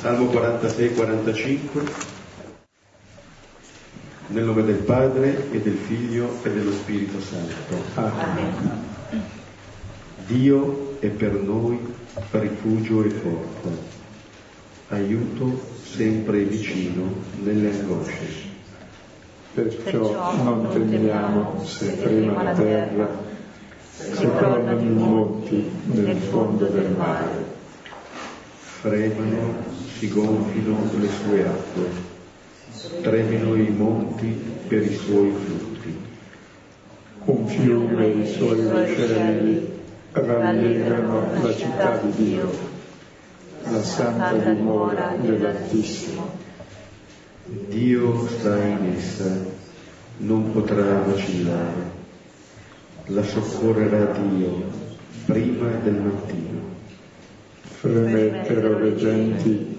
Salmo 46-45. Nel nome del Padre e del Figlio e dello Spirito Santo. Amen. Dio è per noi rifugio e forza, aiuto sempre vicino nelle angosce. Perciò non temiamo se trema la terra, se crollano i monti nel fondo del mare. Fremano, si gonfino le sue acque, tremino i monti per i suoi frutti. Un fiume i suoi ruscelli rallegrano la città di Dio, la santa dimora dell'Altissimo. Dio sta in essa, non potrà vacillare. La soccorrerà Dio prima del mattino. Fremettero le genti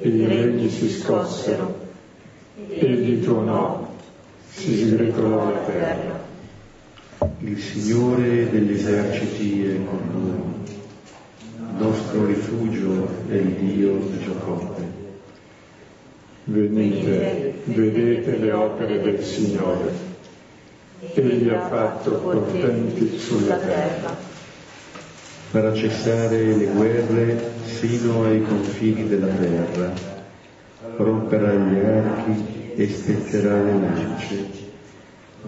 e i regni si scossero. Egli tuonò, si sgretolò la terra. Il Signore degli eserciti è con noi. Nostro rifugio è il Dio di Giacobbe. Venite, vedete le opere del Signore. Egli ha fatto portenti sulla terra. Farà cessare le guerre sino ai confini della terra. Romperà gli archi e spezzerà le lance.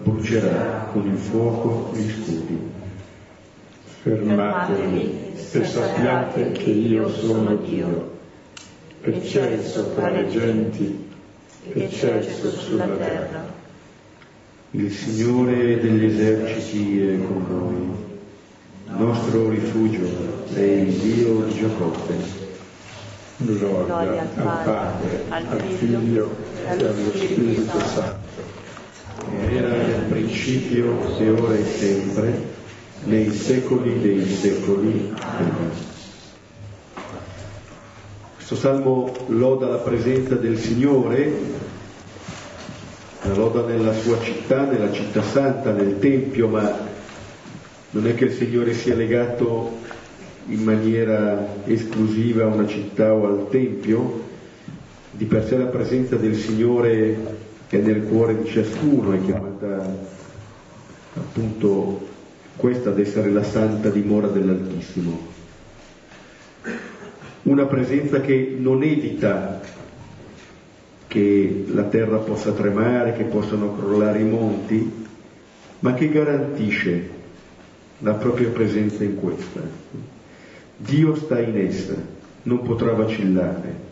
Brucerà con il fuoco gli scudi. Fermatevi e sappiate che io sono Dio eccelso tra le genti, eccelso sulla terra. Il Signore degli eserciti è con noi, nostro rifugio è il Dio di Giacobbe. Gloria al Padre, al Figlio e allo Spirito Santo. Era nel principio e ora e sempre, nei secoli dei secoli. Amen. Questo salmo loda la presenza del Signore, la loda nella sua città, nella città santa, nel Tempio, ma non è che il Signore sia legato in maniera esclusiva a una città o al Tempio, di per sé la presenza del Signore è nel cuore di ciascuno, è chiamata appunto questa ad essere la santa dimora dell'Altissimo. Una presenza che non evita che la terra possa tremare, che possano crollare i monti, ma che garantisce la propria presenza in questa. Dio sta in essa, non potrà vacillare.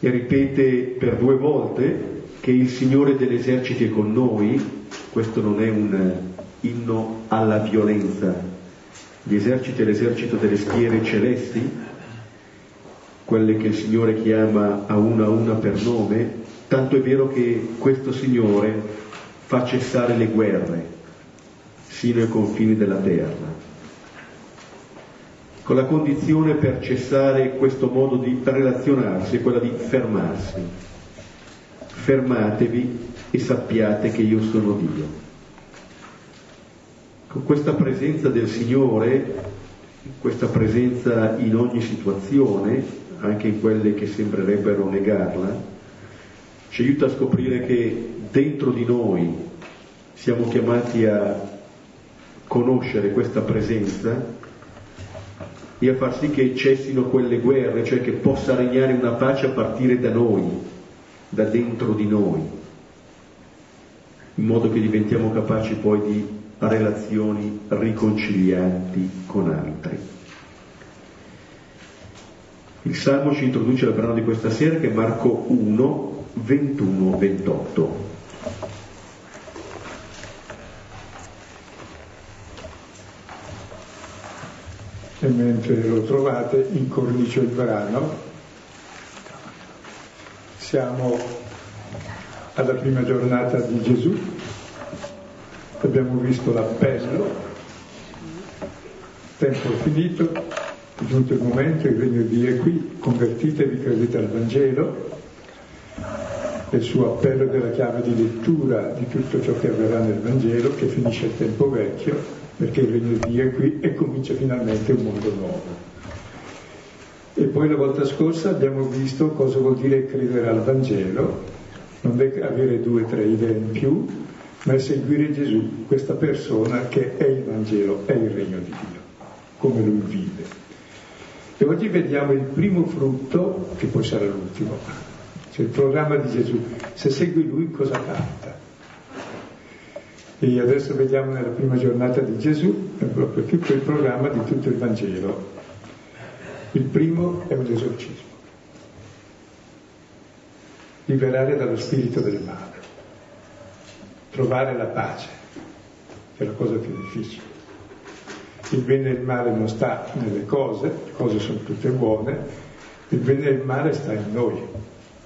E ripete per due volte che il Signore degli eserciti è con noi, questo non è un inno alla violenza, gli eserciti e l'esercito delle schiere celesti, quelle che il Signore chiama a una a una per nome, tanto è vero che questo Signore fa cessare le guerre sino ai confini della terra, con la condizione per cessare questo modo di relazionarsi quella di fermarsi. Fermatevi e sappiate che io sono Dio. Con questa presenza del Signore, questa presenza in ogni situazione, anche in quelle che sembrerebbero negarla, ci aiuta a scoprire che dentro di noi siamo chiamati a conoscere questa presenza e a far sì che cessino quelle guerre, cioè che possa regnare una pace a partire da noi, da dentro di noi, in modo che diventiamo capaci poi di relazioni riconcilianti con altri. Il Salmo ci introduce al brano di questa sera che è Marco 1, 21, E mentre lo trovate, incornicio il brano. Siamo alla prima giornata di Gesù, abbiamo visto l'appello, tempo finito, è giunto il momento, il regno di Dio è qui, convertitevi, credete al Vangelo, il suo appello della chiave di lettura di tutto ciò che avverrà nel Vangelo, che finisce il tempo vecchio, perché il regno di Dio è qui e comincia finalmente un mondo nuovo. E poi la volta scorsa abbiamo visto cosa vuol dire credere al Vangelo, non è avere due o tre idee in più, ma è seguire Gesù, questa persona che è il Vangelo, è il regno di Dio, come lui vive. E oggi vediamo il primo frutto, che poi sarà l'ultimo, cioè il programma di Gesù. Se segui lui cosa canta? E adesso vediamo nella prima giornata di Gesù, è proprio tutto il programma di tutto il Vangelo. Il primo è un esorcismo. Liberare dallo spirito del male. Trovare la pace, che è la cosa più difficile. Il bene e il male non sta nelle cose, le cose sono tutte buone, il bene e il male sta in noi,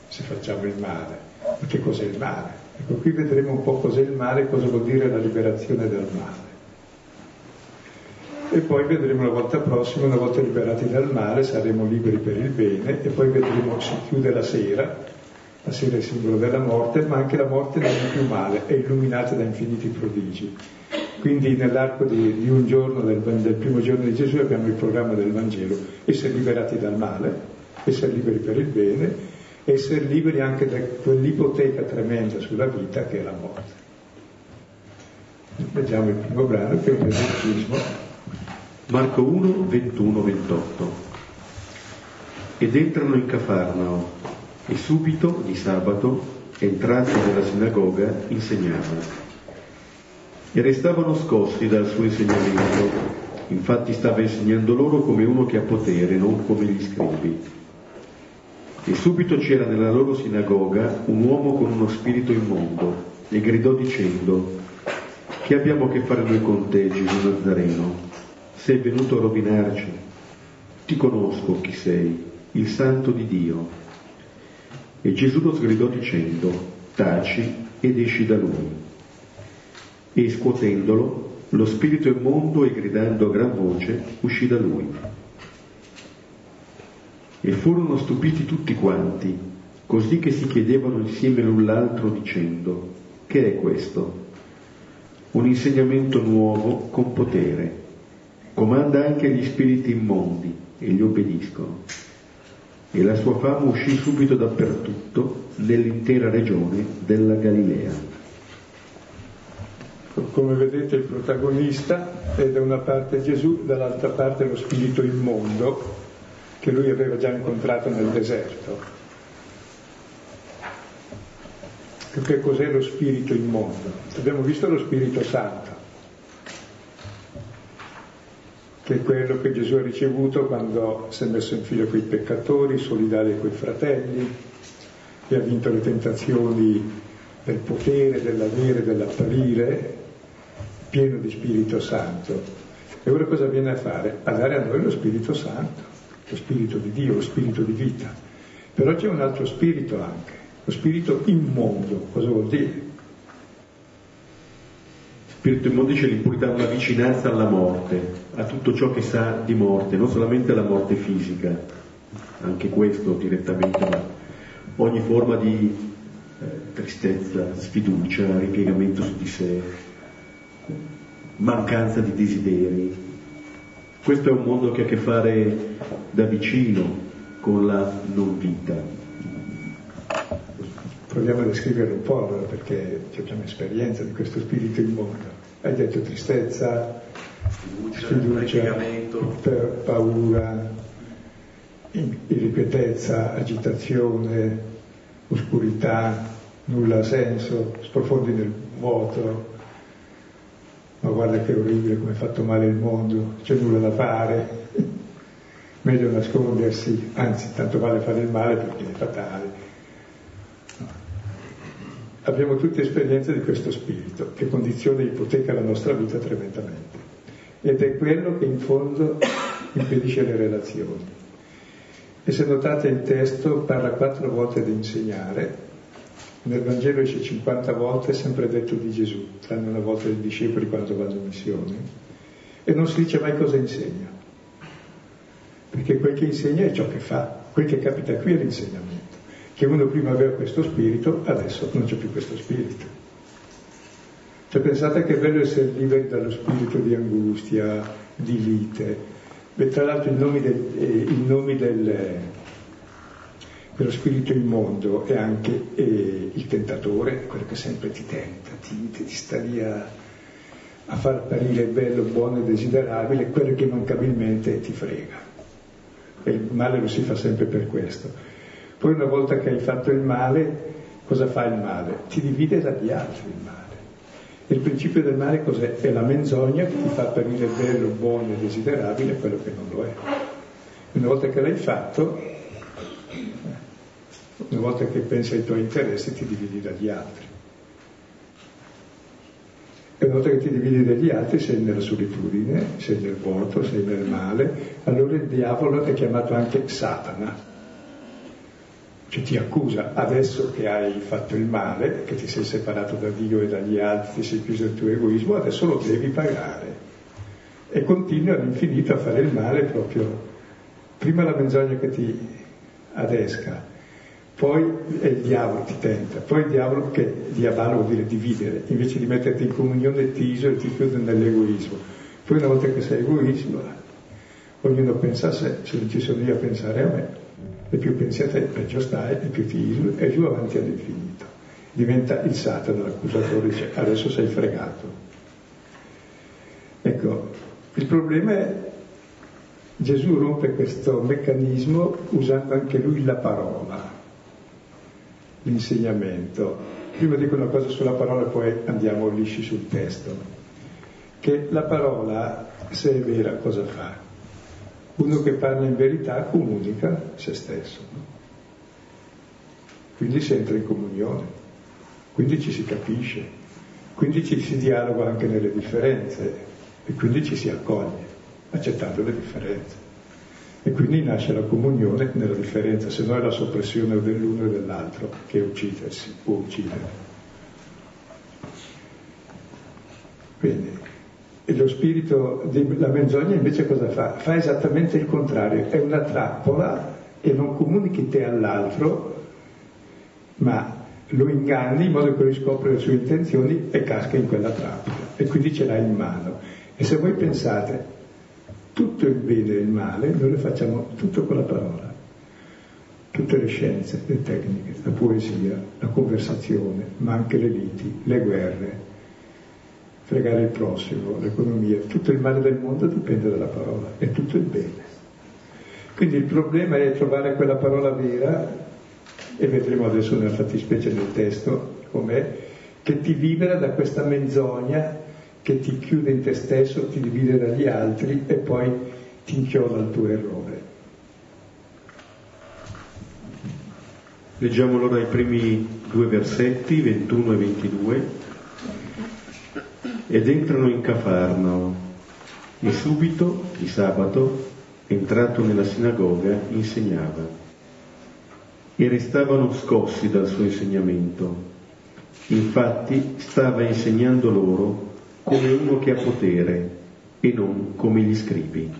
se facciamo il male. Ma che cos'è il male? Ecco, qui vedremo un po' cos'è il male e cosa vuol dire la liberazione dal male. E poi vedremo la volta prossima, una volta liberati dal male, saremo liberi per il bene e poi vedremo, si chiude la sera, la sera è il simbolo della morte, ma anche la morte non è più male, è illuminata da infiniti prodigi. Quindi nell'arco di, di un giorno, del, del, primo giorno di Gesù, abbiamo il programma del Vangelo, essere liberati dal male, essere liberi per il bene essere liberi anche da quell'ipoteca tremenda sulla vita che è la morte. Leggiamo il primo brano che è un esorcismo. Marco 1, 21, 28. Ed entrano in Cafarnao e subito, di sabato, entrati nella sinagoga, insegnava. E restavano scossi dal suo insegnamento, infatti stava insegnando loro come uno che ha potere, non come gli scribi e subito c'era nella loro sinagoga un uomo con uno spirito immondo e gridò dicendo, che abbiamo a che fare noi con te, Gesù Nazareno? Sei venuto a rovinarci? Ti conosco chi sei, il santo di Dio. E Gesù lo sgridò dicendo, taci ed esci da lui. E scuotendolo, lo spirito immondo e gridando a gran voce uscì da lui e furono stupiti tutti quanti, così che si chiedevano insieme l'un l'altro dicendo, che è questo? Un insegnamento nuovo con potere. Comanda anche gli spiriti immondi e gli obbediscono. E la sua fama uscì subito dappertutto nell'intera regione della Galilea. Come vedete il protagonista è da una parte Gesù, dall'altra parte lo spirito immondo che lui aveva già incontrato nel deserto. Che cos'è lo spirito immondo? Abbiamo visto lo Spirito Santo, che è quello che Gesù ha ricevuto quando si è messo in fila con i peccatori, solidale con i fratelli, e ha vinto le tentazioni del potere, dell'avere, dell'apparire, pieno di Spirito Santo. E ora cosa viene a fare? A dare a noi lo Spirito Santo lo spirito di Dio, lo spirito di vita. Però c'è un altro spirito anche, lo spirito immondo. Cosa vuol dire? Spirito immondo dice l'impurità, una vicinanza alla morte, a tutto ciò che sa di morte, non solamente alla morte fisica, anche questo direttamente, ma ogni forma di eh, tristezza, sfiducia, ripiegamento su di sé, mancanza di desideri, questo è un mondo che ha a che fare da vicino con la non vita. Proviamo a descriverlo un po' allora perché abbiamo esperienza di questo spirito immondo. Hai detto tristezza, sfiducia, paura, irripetezza, agitazione, oscurità, nulla ha senso, sprofondi nel vuoto, ma guarda che orribile come è fatto male il mondo, c'è nulla da fare, meglio nascondersi, anzi tanto vale fare il male perché è fatale. Abbiamo tutti esperienza di questo spirito che condiziona e ipoteca la nostra vita tremendamente ed è quello che in fondo impedisce le relazioni. E se notate il testo parla quattro volte di insegnare, nel Vangelo esce 50 volte, sempre detto di Gesù, tranne una volta dei discepoli quando vanno in missione, e non si dice mai cosa insegna, perché quel che insegna è ciò che fa, quel che capita qui è l'insegnamento, che uno prima aveva questo spirito, adesso non c'è più questo spirito. Cioè pensate che è bello essere liberi dallo spirito di angustia, di lite, Beh, tra l'altro i nomi, del, eh, i nomi del, dello spirito immondo è anche eh, il tentatore, quello che sempre ti tenta, ti, ti sta lì a, a far apparire bello, buono e desiderabile, quello che mancabilmente ti frega. E il male lo si fa sempre per questo. Poi una volta che hai fatto il male, cosa fa il male? Ti divide dagli altri il male. Il principio del male cos'è? È la menzogna che ti fa apparire bello, buono e desiderabile quello che non lo è. Una volta che l'hai fatto, una volta che pensi ai tuoi interessi, ti dividi dagli altri. E una volta che ti dividi dagli altri sei nella solitudine, sei nel vuoto, sei nel male, allora il diavolo è chiamato anche Satana, cioè ti accusa adesso che hai fatto il male, che ti sei separato da Dio e dagli altri, ti sei chiuso il tuo egoismo, adesso lo devi pagare. E continua all'infinito a fare il male proprio, prima la menzogna che ti adesca, poi è il diavolo ti tenta, poi il diavolo che diavolo vuol dire dividere, invece di metterti in comunione ti isola e ti chiude nell'egoismo. Poi una volta che sei egoismo, ognuno pensa a sé, se non ci sono io a pensare a me, e più pensi a te, peggio stai, e più ti isoli, e giù avanti all'infinito. Diventa il Satana l'accusatore, dice adesso sei fregato. Ecco, il problema è Gesù rompe questo meccanismo usando anche lui la parola l'insegnamento. Prima dico una cosa sulla parola poi andiamo lisci sul testo. Che la parola, se è vera, cosa fa? Uno che parla in verità comunica se stesso. Quindi si entra in comunione, quindi ci si capisce, quindi ci si dialoga anche nelle differenze e quindi ci si accoglie, accettando le differenze. E quindi nasce la comunione nella differenza, se no è la soppressione dell'uno e dell'altro che uccidersi, può uccidere. Quindi, lo spirito della menzogna invece cosa fa? Fa esattamente il contrario, è una trappola e non comunichi te all'altro, ma lo inganni in modo che lui le sue intenzioni e casca in quella trappola e quindi ce l'ha in mano. E se voi pensate, tutto il bene e il male noi lo facciamo tutto con la parola. Tutte le scienze, le tecniche, la poesia, la conversazione, ma anche le liti, le guerre, fregare il prossimo, l'economia, tutto il male del mondo dipende dalla parola, è tutto il bene. Quindi il problema è trovare quella parola vera, e vedremo adesso nella fattispecie del testo com'è, che ti libera da questa menzogna che ti chiude in te stesso, ti divide dagli altri e poi ti inchioda al tuo errore. Leggiamo allora i primi due versetti, 21 e 22. Ed entrano in Cafarnao e subito, di sabato, entrato nella sinagoga, insegnava. E restavano scossi dal suo insegnamento. Infatti stava insegnando loro come uno che ha potere e non come gli scribi.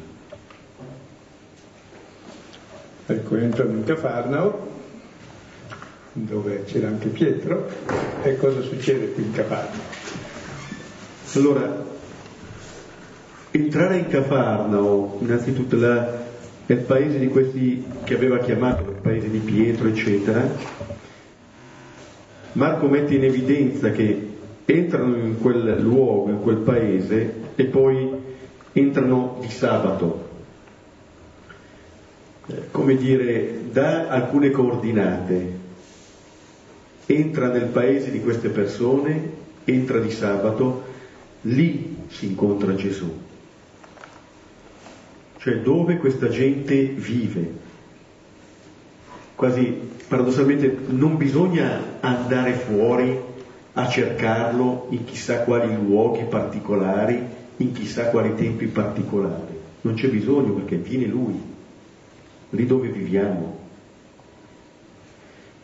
Ecco, entrano in Cafarnao, dove c'era anche Pietro, e cosa succede qui in Cafarnao? Allora, entrare in Cafarnao, innanzitutto la, è paese di questi che aveva chiamato, il paese di Pietro, eccetera. Marco mette in evidenza che entrano in quel luogo, in quel paese e poi entrano di sabato. Eh, come dire, dà alcune coordinate, entra nel paese di queste persone, entra di sabato, lì si incontra Gesù, cioè dove questa gente vive. Quasi paradossalmente non bisogna andare fuori a cercarlo in chissà quali luoghi particolari, in chissà quali tempi particolari. Non c'è bisogno perché viene lui, lì dove viviamo.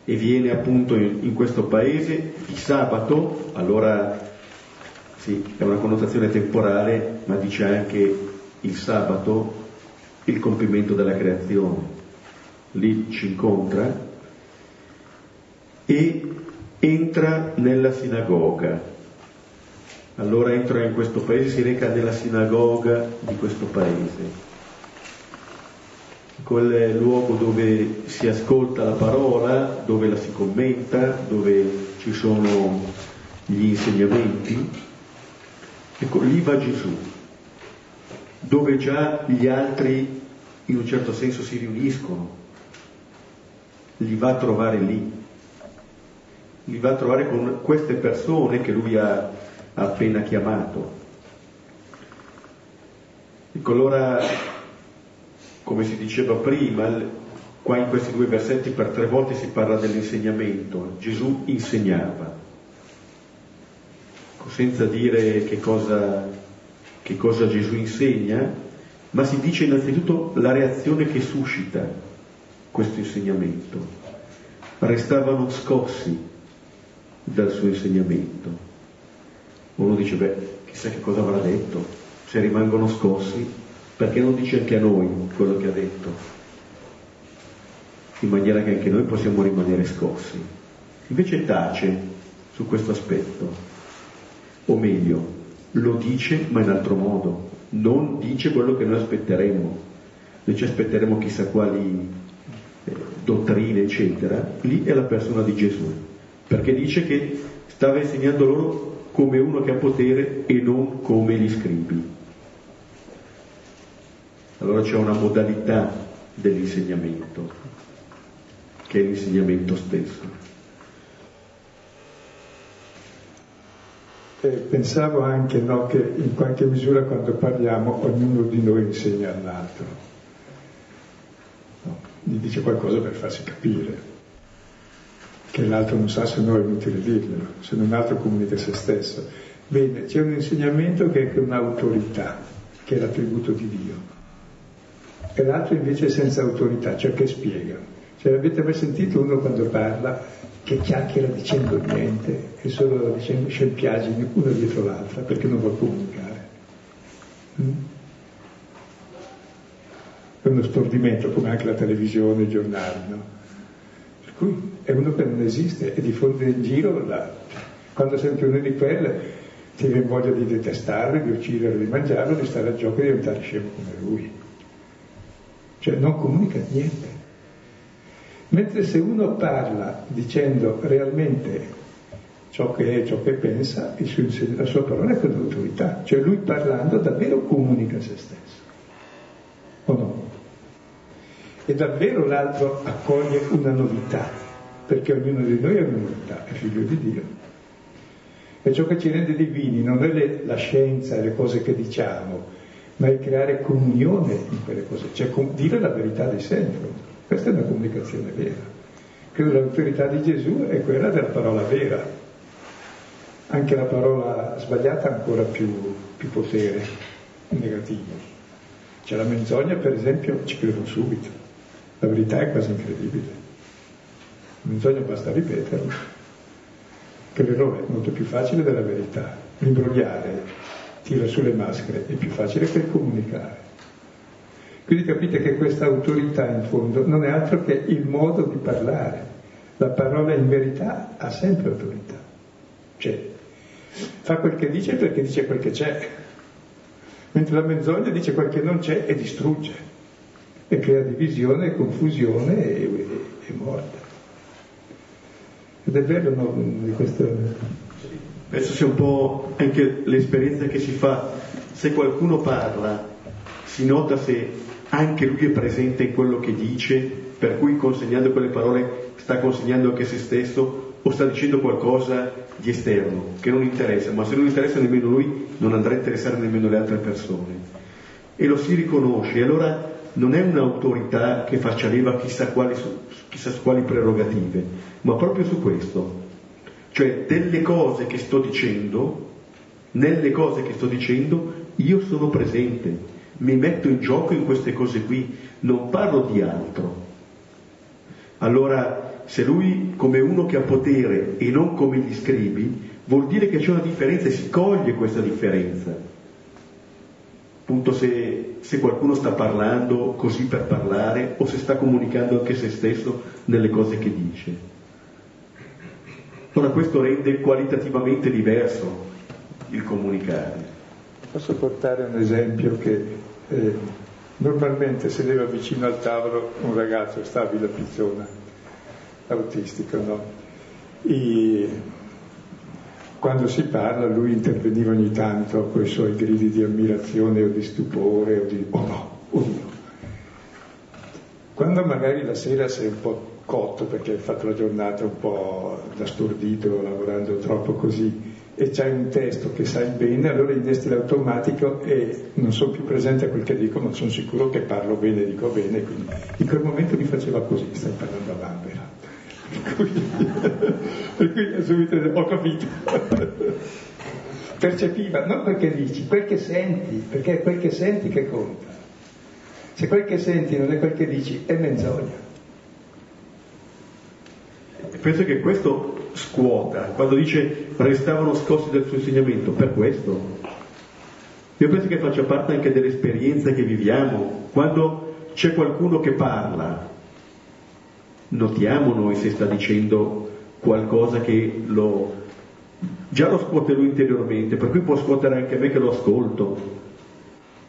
E viene appunto in, in questo paese di sabato, allora sì, è una connotazione temporale, ma dice anche il sabato, il compimento della creazione. Lì ci incontra e entra nella sinagoga. Allora entra in questo paese, si reca nella sinagoga di questo paese. quel luogo dove si ascolta la parola, dove la si commenta, dove ci sono gli insegnamenti. Ecco, lì va Gesù, dove già gli altri in un certo senso si riuniscono, li va a trovare lì, li va a trovare con queste persone che lui ha appena chiamato. Ecco, allora, come si diceva prima, qua in questi due versetti per tre volte si parla dell'insegnamento. Gesù insegnava, ecco, senza dire che cosa, che cosa Gesù insegna, ma si dice innanzitutto la reazione che suscita questo insegnamento. Restavano scossi dal suo insegnamento. Uno dice, beh, chissà che cosa avrà detto, se rimangono scossi, perché non dice anche a noi quello che ha detto, in maniera che anche noi possiamo rimanere scossi. Invece tace su questo aspetto, o meglio, lo dice ma in altro modo, non dice quello che noi aspetteremo. Noi ci aspetteremo chissà quali eh, dottrine, eccetera, lì è la persona di Gesù, perché dice che stava insegnando loro come uno che ha potere e non come gli scribi. Allora c'è una modalità dell'insegnamento, che è l'insegnamento stesso. E pensavo anche no, che in qualche misura quando parliamo ognuno di noi insegna all'altro, no, gli dice qualcosa per farsi capire, che l'altro non sa se no è inutile dirglielo, se non altro comunica se stesso. Bene, c'è un insegnamento che è un'autorità, che è l'attributo di Dio e l'altro invece senza autorità, cioè che spiega. Cioè, avete mai sentito uno quando parla che chiacchiera dicendo niente e solo dicendo scempiaggini una dietro l'altra perché non vuole comunicare? Mm? È uno stordimento come anche la televisione, i giornali, no? Cui è uno che non esiste e diffonde in giro la... quando senti uno di quelle ti viene voglia di detestarlo, di ucciderlo, di mangiarlo, di stare a gioco e diventare scemo come lui cioè non comunica niente. Mentre se uno parla dicendo realmente ciò che è, ciò che pensa, la sua parola è con autorità, cioè lui parlando davvero comunica se stesso, o no? E davvero l'altro accoglie una novità, perché ognuno di noi è una novità, è figlio di Dio. E ciò che ci rende divini non è le, la scienza e le cose che diciamo, ma è creare comunione in quelle cose, cioè dire la verità di sempre. Questa è una comunicazione vera. Credo l'autorità di Gesù è quella della parola vera. Anche la parola sbagliata ha ancora più, più potere negativo. C'è la menzogna, per esempio, ci credo subito. La verità è quasi incredibile. Menzogna basta ripeterla. Che l'errore è molto più facile della verità. Imbrogliare tira sulle maschere, è più facile che comunicare. Quindi capite che questa autorità in fondo non è altro che il modo di parlare. La parola in verità ha sempre autorità. Cioè, fa quel che dice perché dice quel che c'è. Mentre la menzogna dice quel che non c'è e distrugge. E crea divisione, confusione e, e, e morte. Ed è bello no, di questo Penso sia un po' anche l'esperienza che si fa. Se qualcuno parla, si nota se anche lui è presente in quello che dice, per cui consegnando quelle parole sta consegnando anche se stesso o sta dicendo qualcosa di esterno che non interessa, ma se non interessa nemmeno lui non andrà a interessare nemmeno le altre persone. E lo si riconosce, allora non è un'autorità che faccia leva chissà quali, chissà quali prerogative, ma proprio su questo, cioè delle cose che sto dicendo, nelle cose che sto dicendo, io sono presente, mi metto in gioco in queste cose qui, non parlo di altro. Allora, se lui come uno che ha potere e non come gli scribi, vuol dire che c'è una differenza e si coglie questa differenza. Appunto se, se qualcuno sta parlando così per parlare o se sta comunicando anche se stesso nelle cose che dice. Allora questo rende qualitativamente diverso il comunicare. Posso portare un esempio che eh, Normalmente sedeva vicino al tavolo un ragazzo stabile a Pizzona, autistico, no? Quando si parla lui interveniva ogni tanto con i suoi gridi di ammirazione o di stupore o di oh no, oh no. Quando magari la sera sei un po' cotto perché hai fatto la giornata un po' da stordito, lavorando troppo così, e c'hai un testo che sai bene, allora innesti l'automatico e non sono più presente a quel che dico, ma sono sicuro che parlo bene, dico bene, quindi in quel momento mi faceva così, stai parlando a Bambera. Per cui, subito ho capito. Percepiva, non perché dici, quel che senti, perché è quel che senti che conta. Se quel che senti non è quel che dici, è menzogna. Penso che questo scuota, quando dice restavano scossi dal suo insegnamento, per questo. Io penso che faccia parte anche dell'esperienza che viviamo. Quando c'è qualcuno che parla, notiamo noi se sta dicendo qualcosa che lo... già lo scuote lui interiormente, per cui può scuotere anche me che lo ascolto,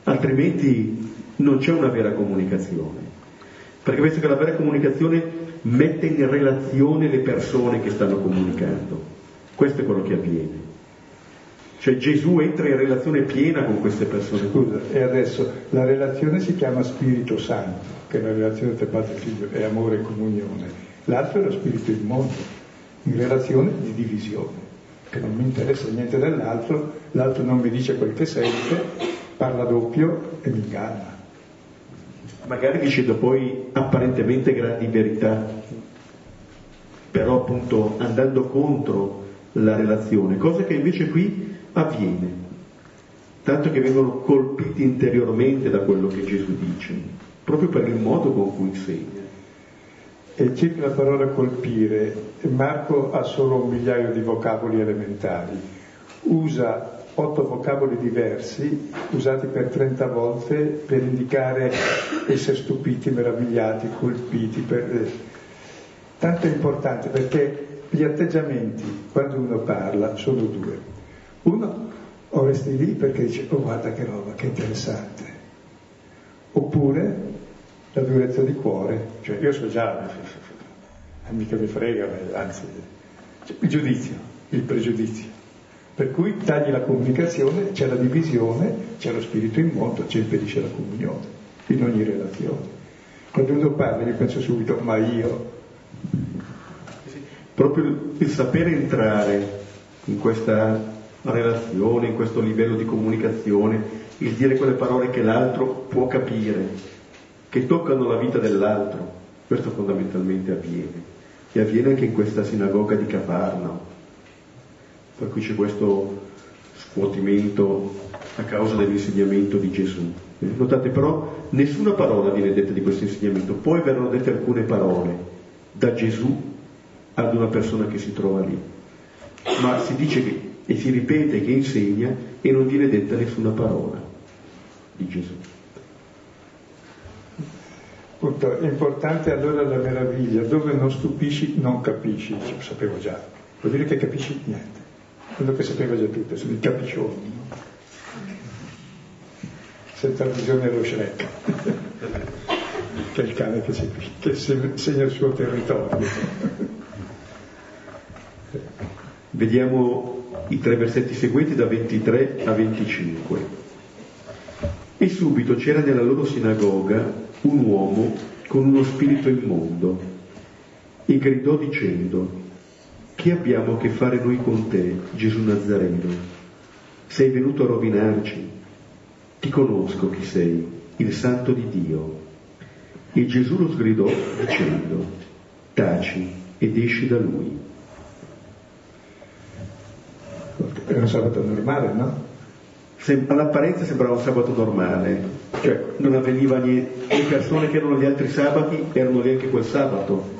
altrimenti non c'è una vera comunicazione. Perché penso che la vera comunicazione mette in relazione le persone che stanno comunicando. Questo è quello che avviene. Cioè Gesù entra in relazione piena con queste persone. Scusa, e adesso la relazione si chiama Spirito Santo, che è la relazione tra padre e figlio, è amore e comunione. L'altro è lo Spirito immondo, in relazione di divisione, che non mi interessa niente dell'altro, l'altro non mi dice quel che sente, parla doppio e mi inganna magari dicendo poi apparentemente grandi verità, però appunto andando contro la relazione, cosa che invece qui avviene, tanto che vengono colpiti interiormente da quello che Gesù dice, proprio per il modo con cui insegna. E cita la parola colpire, Marco ha solo un migliaio di vocaboli elementari, usa otto vocaboli diversi usati per 30 volte per indicare essere stupiti, meravigliati, colpiti. Per... Tanto è importante perché gli atteggiamenti quando uno parla sono due. Uno o resti lì perché dice oh guarda che roba, che interessante. Oppure la durezza di cuore, cioè io so già, mica mi frega, anzi, il giudizio, il pregiudizio. Per cui tagli la comunicazione, c'è la divisione, c'è lo spirito immondo, ci impedisce la comunione in ogni relazione. Quando uno parla io penso subito, ma io... Proprio il sapere entrare in questa relazione, in questo livello di comunicazione, il dire quelle parole che l'altro può capire, che toccano la vita dell'altro, questo fondamentalmente avviene. E avviene anche in questa sinagoga di Cafarno per cui c'è questo scuotimento a causa dell'insegnamento di Gesù. Notate però, nessuna parola viene detta di questo insegnamento, poi verranno dette alcune parole da Gesù ad una persona che si trova lì, ma si dice che, e si ripete che insegna e non viene detta nessuna parola di Gesù. Punto. Importante allora la meraviglia, dove non stupisci non capisci, lo sapevo già, vuol dire che capisci niente quello che sapeva già tutto, sono i capiccioni, no? senza visione dello Shrek, che è il cane che, segui, che segna il suo territorio. Vediamo i tre versetti seguenti da 23 a 25. E subito c'era nella loro sinagoga un uomo con uno spirito immondo e gridò dicendo che abbiamo a che fare noi con te, Gesù Nazareno? Sei venuto a rovinarci? Ti conosco chi sei, il santo di Dio. E Gesù lo sgridò dicendo, taci ed esci da lui. È un sabato normale, no? all'apparenza sembrava un sabato normale, cioè non avveniva niente, le persone che erano gli altri sabati erano lì anche quel sabato.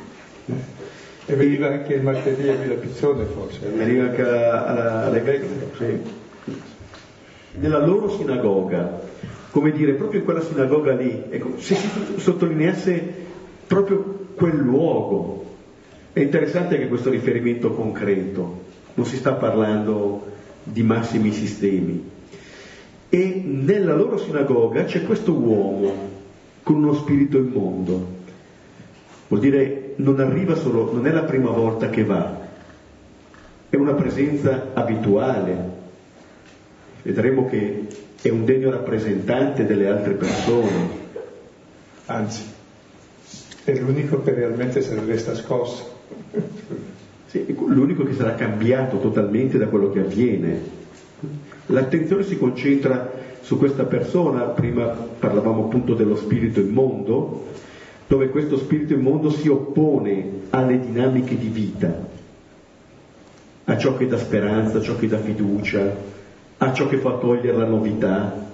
E veniva anche il martedì a Villa Pizzone forse. Veniva anche alle greche, sì. Nella loro sinagoga, come dire, proprio in quella sinagoga lì, ecco, se si sottolineasse proprio quel luogo, è interessante anche questo riferimento concreto, non si sta parlando di massimi sistemi. E nella loro sinagoga c'è questo uomo con uno spirito immondo. Vuol dire non arriva solo, non è la prima volta che va, è una presenza abituale. Vedremo che è un degno rappresentante delle altre persone. Anzi, è l'unico che realmente se ne resta scosso. Sì, l'unico che sarà cambiato totalmente da quello che avviene. L'attenzione si concentra su questa persona, prima parlavamo appunto dello spirito immondo, dove questo spirito immondo si oppone alle dinamiche di vita, a ciò che dà speranza, a ciò che dà fiducia, a ciò che fa togliere la novità.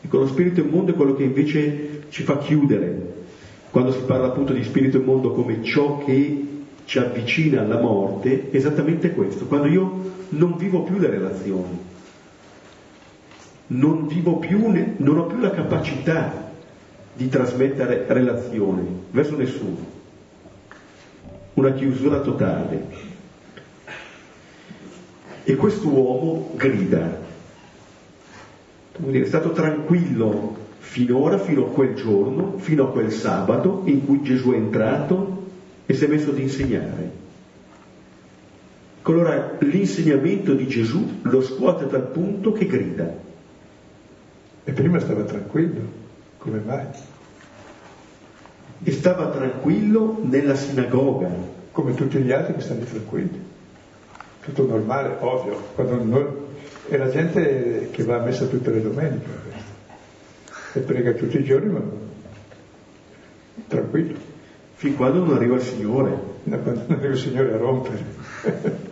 Ecco, lo spirito immondo è quello che invece ci fa chiudere, quando si parla appunto di spirito immondo come ciò che ci avvicina alla morte, esattamente questo, quando io non vivo più le relazioni, non più, non ho più la capacità di trasmettere relazioni verso nessuno, una chiusura totale. E quest'uomo grida, è stato tranquillo finora, fino a quel giorno, fino a quel sabato in cui Gesù è entrato e si è messo ad insegnare. Allora l'insegnamento di Gesù lo scuote a tal punto che grida. E prima stava tranquillo, come mai? E stava tranquillo nella sinagoga. Come tutti gli altri che stanno tranquilli. Tutto normale, ovvio. Non... E la gente che va a messa tutte le domeniche e prega tutti i giorni, ma tranquillo fin quando non arriva il Signore. Quando non arriva il Signore a rompere.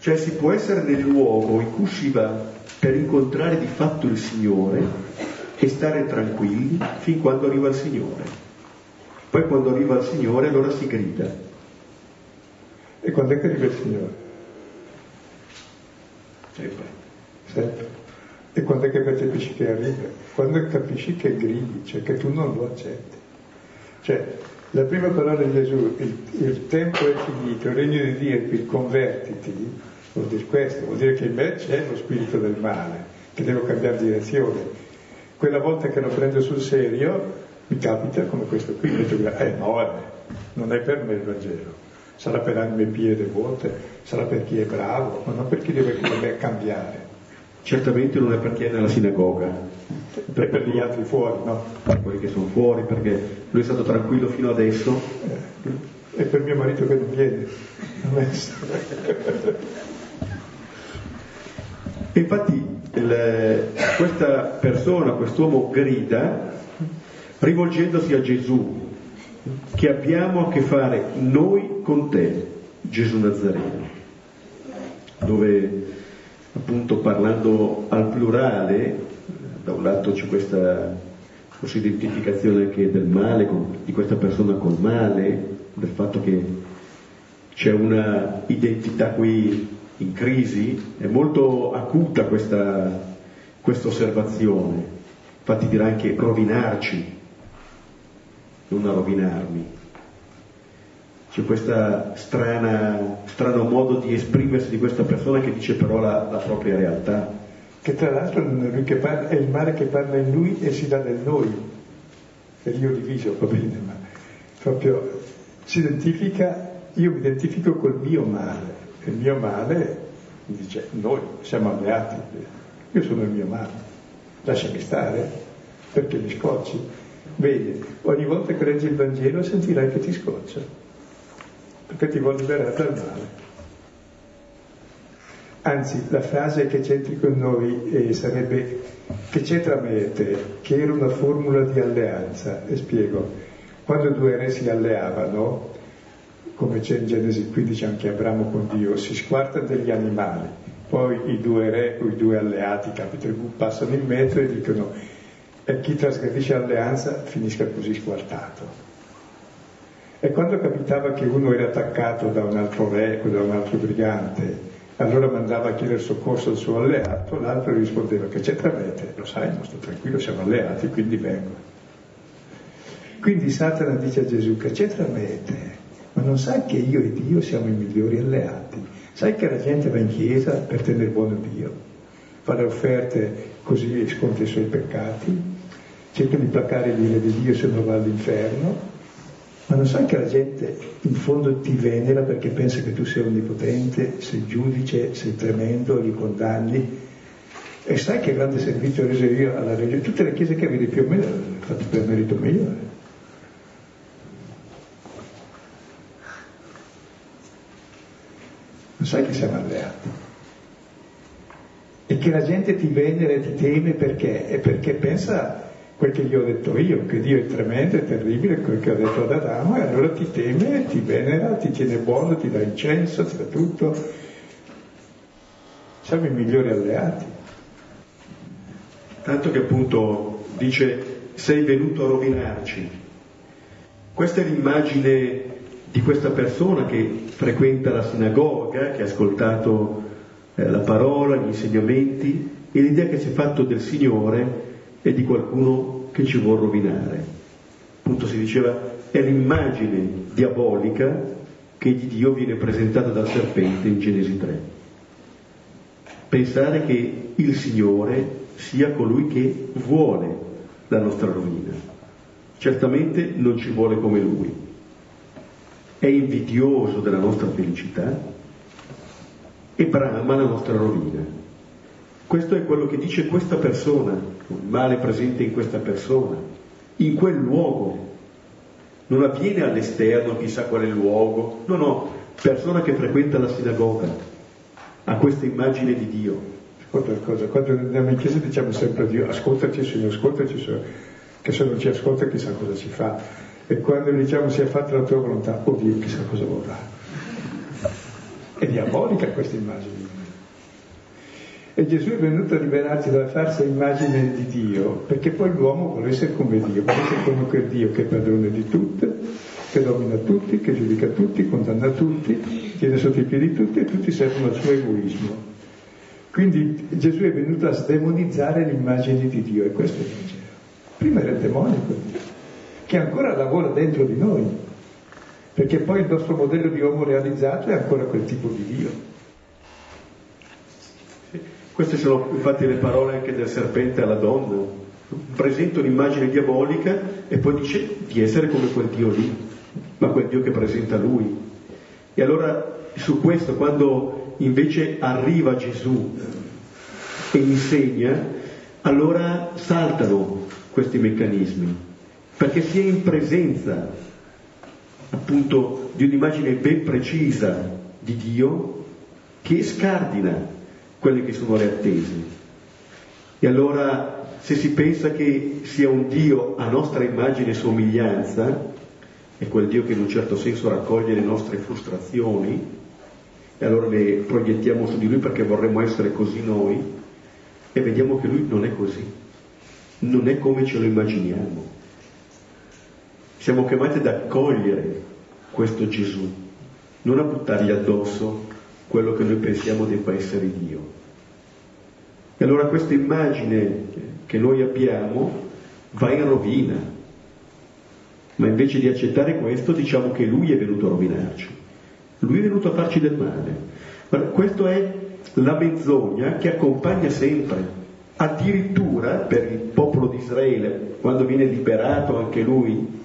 cioè si può essere nel luogo in cui si va per incontrare di fatto il Signore e stare tranquilli fin quando arriva il Signore. Poi quando arriva il Signore allora si grida. E quando è che arriva il Signore? Sempre. Sempre. E quando è che capisci che arriva? Quando capisci che gridi, cioè che tu non lo accetti. Cioè, la prima parola di Gesù, il, il tempo è finito, il regno di Dio è qui, convertiti, vuol dire questo, vuol dire che in me c'è lo spirito del male, che devo cambiare direzione. Quella volta che lo prendo sul serio, mi capita come questo qui, detto, è enorme, non è per me il Vangelo, sarà per anime pie devote, sarà per chi è bravo, ma non per chi deve cambiare. Certamente non è per chi è nella sinagoga, per, per gli altri fuori, no? Per quelli che sono fuori, perché lui è stato tranquillo fino adesso. Eh, e per mio marito che non viene. Infatti il, questa persona, quest'uomo grida rivolgendosi a Gesù, che abbiamo a che fare noi con te, Gesù Nazareno, dove appunto parlando al plurale da un lato c'è questa forse identificazione anche del male, con, di questa persona col male, del fatto che c'è una identità qui in crisi, è molto acuta questa, questa osservazione, infatti dirà anche rovinarci, non a rovinarmi. C'è questo strano modo di esprimersi di questa persona che dice però la, la propria realtà che tra l'altro parla, è il male che parla in lui e si dà nel noi, è io diviso, va bene, ma proprio si identifica, io mi identifico col mio male, e il mio male mi dice noi siamo alleati, io sono il mio male, lasciami stare, perché mi scocci. Bene, ogni volta che leggi il Vangelo sentirai che ti scoccia, perché ti vuole liberare dal male. Anzi, la frase che c'entri con noi eh, sarebbe che c'è me e te, che era una formula di alleanza. E spiego, quando due re si alleavano, come c'è in Genesi 15 anche Abramo con Dio, si squartano degli animali, poi i due re o i due alleati, capitolo passano in mezzo e dicono e chi trasgredisce l'alleanza finisca così squartato. E quando capitava che uno era attaccato da un altro re o da un altro brigante, allora mandava a chiedere soccorso al suo alleato, l'altro rispondeva che c'è tremete, lo sai, non sto tranquillo, siamo alleati, quindi vengo. Quindi Satana dice a Gesù che c'è tremete, ma non sai che io e Dio siamo i migliori alleati? Sai che la gente va in chiesa per tenere buono Dio, fa le offerte così sconta i suoi peccati? cerca di placare l'ira di Dio se non va all'inferno, ma non sai che la gente in fondo ti venera perché pensa che tu sia onnipotente, sei giudice, sei tremendo, li condanni. E sai che grande servizio ho reso io alla religione? Tutte le chiese che vedi più o meno le fatte per merito mio. Eh. Non sai che siamo alleati. E che la gente ti venera e ti teme perché? È perché pensa quel che gli ho detto io, che Dio è tremendo, è terribile, quel che ho detto ad Adamo, e allora ti teme, ti venera, ti tiene buono, ti dà incenso, ti dà tutto. Siamo i migliori alleati. Tanto che appunto dice sei venuto a rovinarci. Questa è l'immagine di questa persona che frequenta la sinagoga, che ha ascoltato eh, la parola, gli insegnamenti e l'idea che si è fatto del Signore e di qualcuno che ci vuole rovinare. Appunto si diceva, è l'immagine diabolica che di Dio viene presentata dal serpente in Genesi 3. Pensare che il Signore sia colui che vuole la nostra rovina. Certamente non ci vuole come Lui. È invidioso della nostra felicità e brama la nostra rovina. Questo è quello che dice questa persona, il male presente in questa persona, in quel luogo. Non avviene all'esterno, chissà quale luogo, no, no, persona che frequenta la sinagoga, ha questa immagine di Dio. Cosa, quando andiamo in chiesa diciamo sempre a Dio, ascoltaci Signore, ascoltaci Signore, che se non ci ascolta chissà cosa ci fa. E quando diciamo sia fatta la tua volontà, oh Dio, chissà cosa vorrà. È diabolica questa immagine. E Gesù è venuto a liberarci dalla falsa immagine di Dio, perché poi l'uomo vuole essere come Dio, vuole essere come quel Dio che è padrone di tutte, che domina tutti, che giudica tutti, condanna tutti, tiene sotto i piedi tutti e tutti servono al suo egoismo. Quindi Gesù è venuto a sdemonizzare l'immagine di Dio e questo è il Vangelo. Prima era il demonico, che ancora lavora dentro di noi, perché poi il nostro modello di uomo realizzato è ancora quel tipo di Dio. Queste sono infatti le parole anche del serpente alla donna. Presenta un'immagine diabolica e poi dice di essere come quel Dio lì, ma quel Dio che presenta lui. E allora su questo, quando invece arriva Gesù e insegna, allora saltano questi meccanismi, perché si è in presenza appunto di un'immagine ben precisa di Dio che scardina quelle che sono le attese. E allora se si pensa che sia un Dio a nostra immagine e somiglianza, è quel Dio che in un certo senso raccoglie le nostre frustrazioni, e allora le proiettiamo su di Lui perché vorremmo essere così noi, e vediamo che Lui non è così, non è come ce lo immaginiamo. Siamo chiamati ad accogliere questo Gesù, non a buttargli addosso quello che noi pensiamo debba essere Dio. E allora questa immagine che noi abbiamo va in rovina, ma invece di accettare questo diciamo che Lui è venuto a rovinarci, Lui è venuto a farci del male. Ma questa è la menzogna che accompagna sempre, addirittura per il popolo di Israele, quando viene liberato anche lui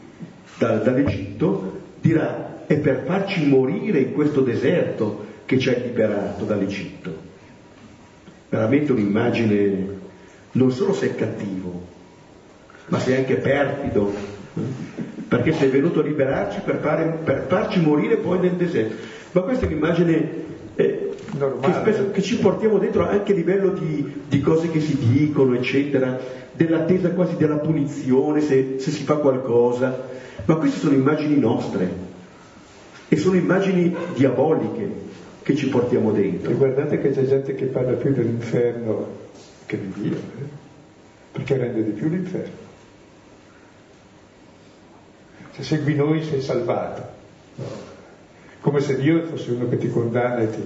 da, dall'Egitto, dirà è per farci morire in questo deserto che ci ha liberato dall'Egitto. Veramente un'immagine, non solo sei cattivo, ma sei anche perfido, perché sei venuto a liberarci per, fare, per, farci morire poi nel deserto. Ma questa è un'immagine eh, che, spesso, che, ci portiamo dentro anche a livello di, di, cose che si dicono, eccetera, dell'attesa quasi della punizione se, se si fa qualcosa. Ma queste sono immagini nostre e sono immagini diaboliche che ci portiamo dentro. E guardate che c'è gente che parla più dell'inferno che di Dio, eh? perché rende di più l'inferno. Se segui noi sei salvato, come se Dio fosse uno che ti condanna e ti...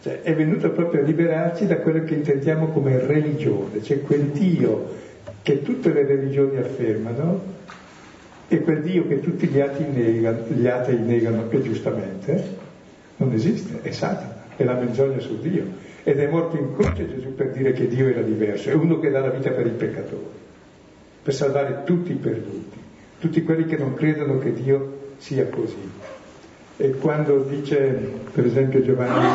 Cioè, è venuto proprio a liberarci da quello che intendiamo come religione, cioè quel Dio che tutte le religioni affermano e quel Dio che tutti gli atei negano, gli atei negano e giustamente, non esiste, è Satana, è la menzogna su Dio. Ed è morto in croce Gesù per dire che Dio era diverso, è uno che dà la vita per i peccatori. per salvare tutti i perduti, tutti quelli che non credono che Dio sia così. E quando dice, per esempio Giovanni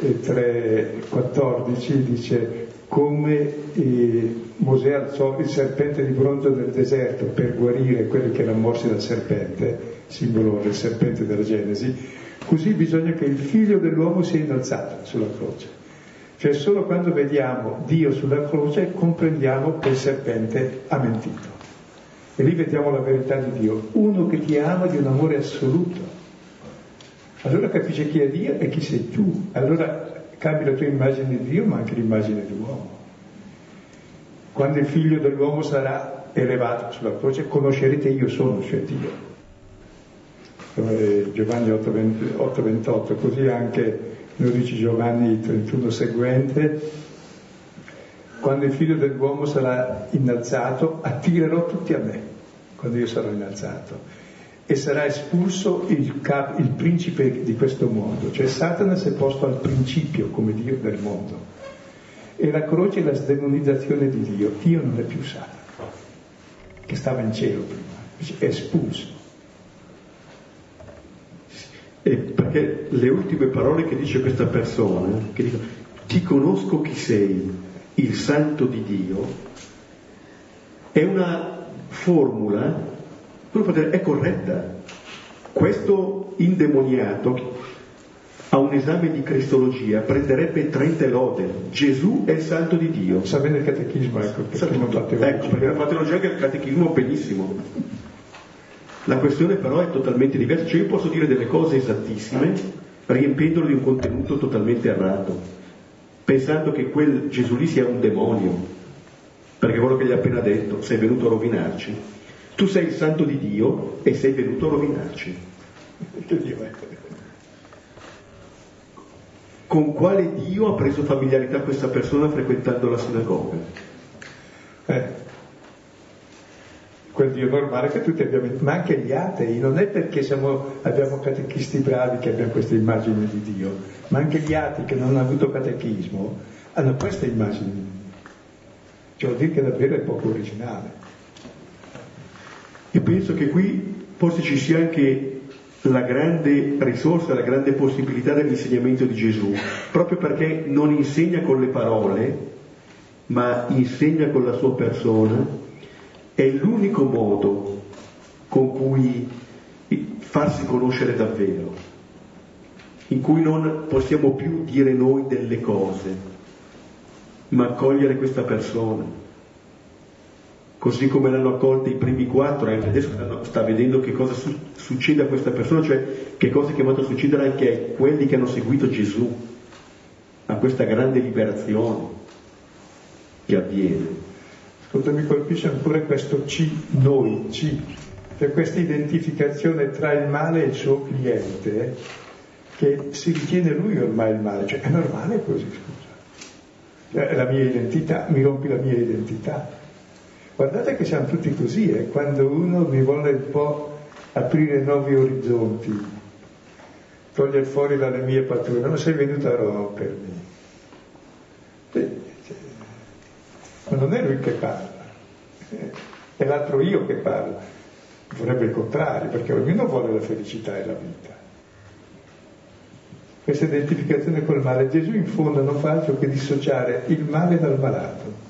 3,14, dice come eh, Mosè alzò il serpente di bronzo nel deserto per guarire quelli che erano morsi dal serpente, simbolo del serpente della Genesi, così bisogna che il figlio dell'uomo sia innalzato sulla croce. Cioè solo quando vediamo Dio sulla croce comprendiamo che il serpente ha mentito. E lì vediamo la verità di Dio, uno che ti ama di un amore assoluto. Allora capisce chi è Dio e chi sei tu. Allora cambi la tua immagine di Dio ma anche l'immagine dell'uomo. Quando il figlio dell'uomo sarà elevato sulla croce, conoscerete io sono, cioè Dio. Giovanni 8:28, così anche lo dice Giovanni 31 seguente, quando il figlio dell'uomo sarà innalzato, attirerò tutti a me, quando io sarò innalzato. E sarà espulso il, cap, il principe di questo mondo, cioè Satana si è posto al principio come Dio del mondo. E la croce è la sdemonizzazione di Dio. Dio non è più Satana, che stava in cielo prima, è espulso. E perché le ultime parole che dice questa persona, che dicono ti conosco chi sei, il santo di Dio, è una formula, è corretta. Questo indemoniato a un esame di cristologia prenderebbe 30 lode. Gesù è il santo di Dio. Sa bene il catechismo, ecco, perché non fa teologia. Ecco, perché non fa teologia anche il catechismo benissimo. La questione però è totalmente diversa. Cioè io posso dire delle cose esattissime riempiendolo di un contenuto totalmente errato pensando che quel Gesù lì sia un demonio, perché quello che gli ha appena detto, sei venuto a rovinarci. Tu sei il santo di Dio e sei venuto a rovinarci. Con quale Dio ha preso familiarità questa persona frequentando la sinagoga? Eh quel Dio normale che tutti abbiamo, ma anche gli atei, non è perché siamo, abbiamo catechisti bravi che abbiamo questa immagine di Dio, ma anche gli atei che non hanno avuto catechismo hanno questa immagine di Dio. Cioè vuol dire che davvero è poco originale. E penso che qui forse ci sia anche la grande risorsa, la grande possibilità dell'insegnamento di Gesù, proprio perché non insegna con le parole, ma insegna con la sua persona è l'unico modo con cui farsi conoscere davvero, in cui non possiamo più dire noi delle cose, ma accogliere questa persona. Così come l'hanno accolta i primi quattro, anche adesso sta vedendo che cosa su- succede a questa persona, cioè che cosa è chiamato a succedere anche a quelli che hanno seguito Gesù, a questa grande liberazione che avviene. Ascolta, mi colpisce ancora questo C, noi, C, cioè questa identificazione tra il male e il suo cliente, che si ritiene lui ormai il male, cioè è normale così, scusa. È la mia identità, mi rompi la mia identità. Guardate che siamo tutti così, eh? quando uno mi vuole un po' aprire nuovi orizzonti, togliere fuori dalle mie pature, non sei venuto a rompermi. Sì ma non è lui che parla, è l'altro io che parla. Vorrebbe il contrario, perché ognuno vuole la felicità e la vita. Questa identificazione col male, Gesù in fondo non fa altro che dissociare il male dal malato.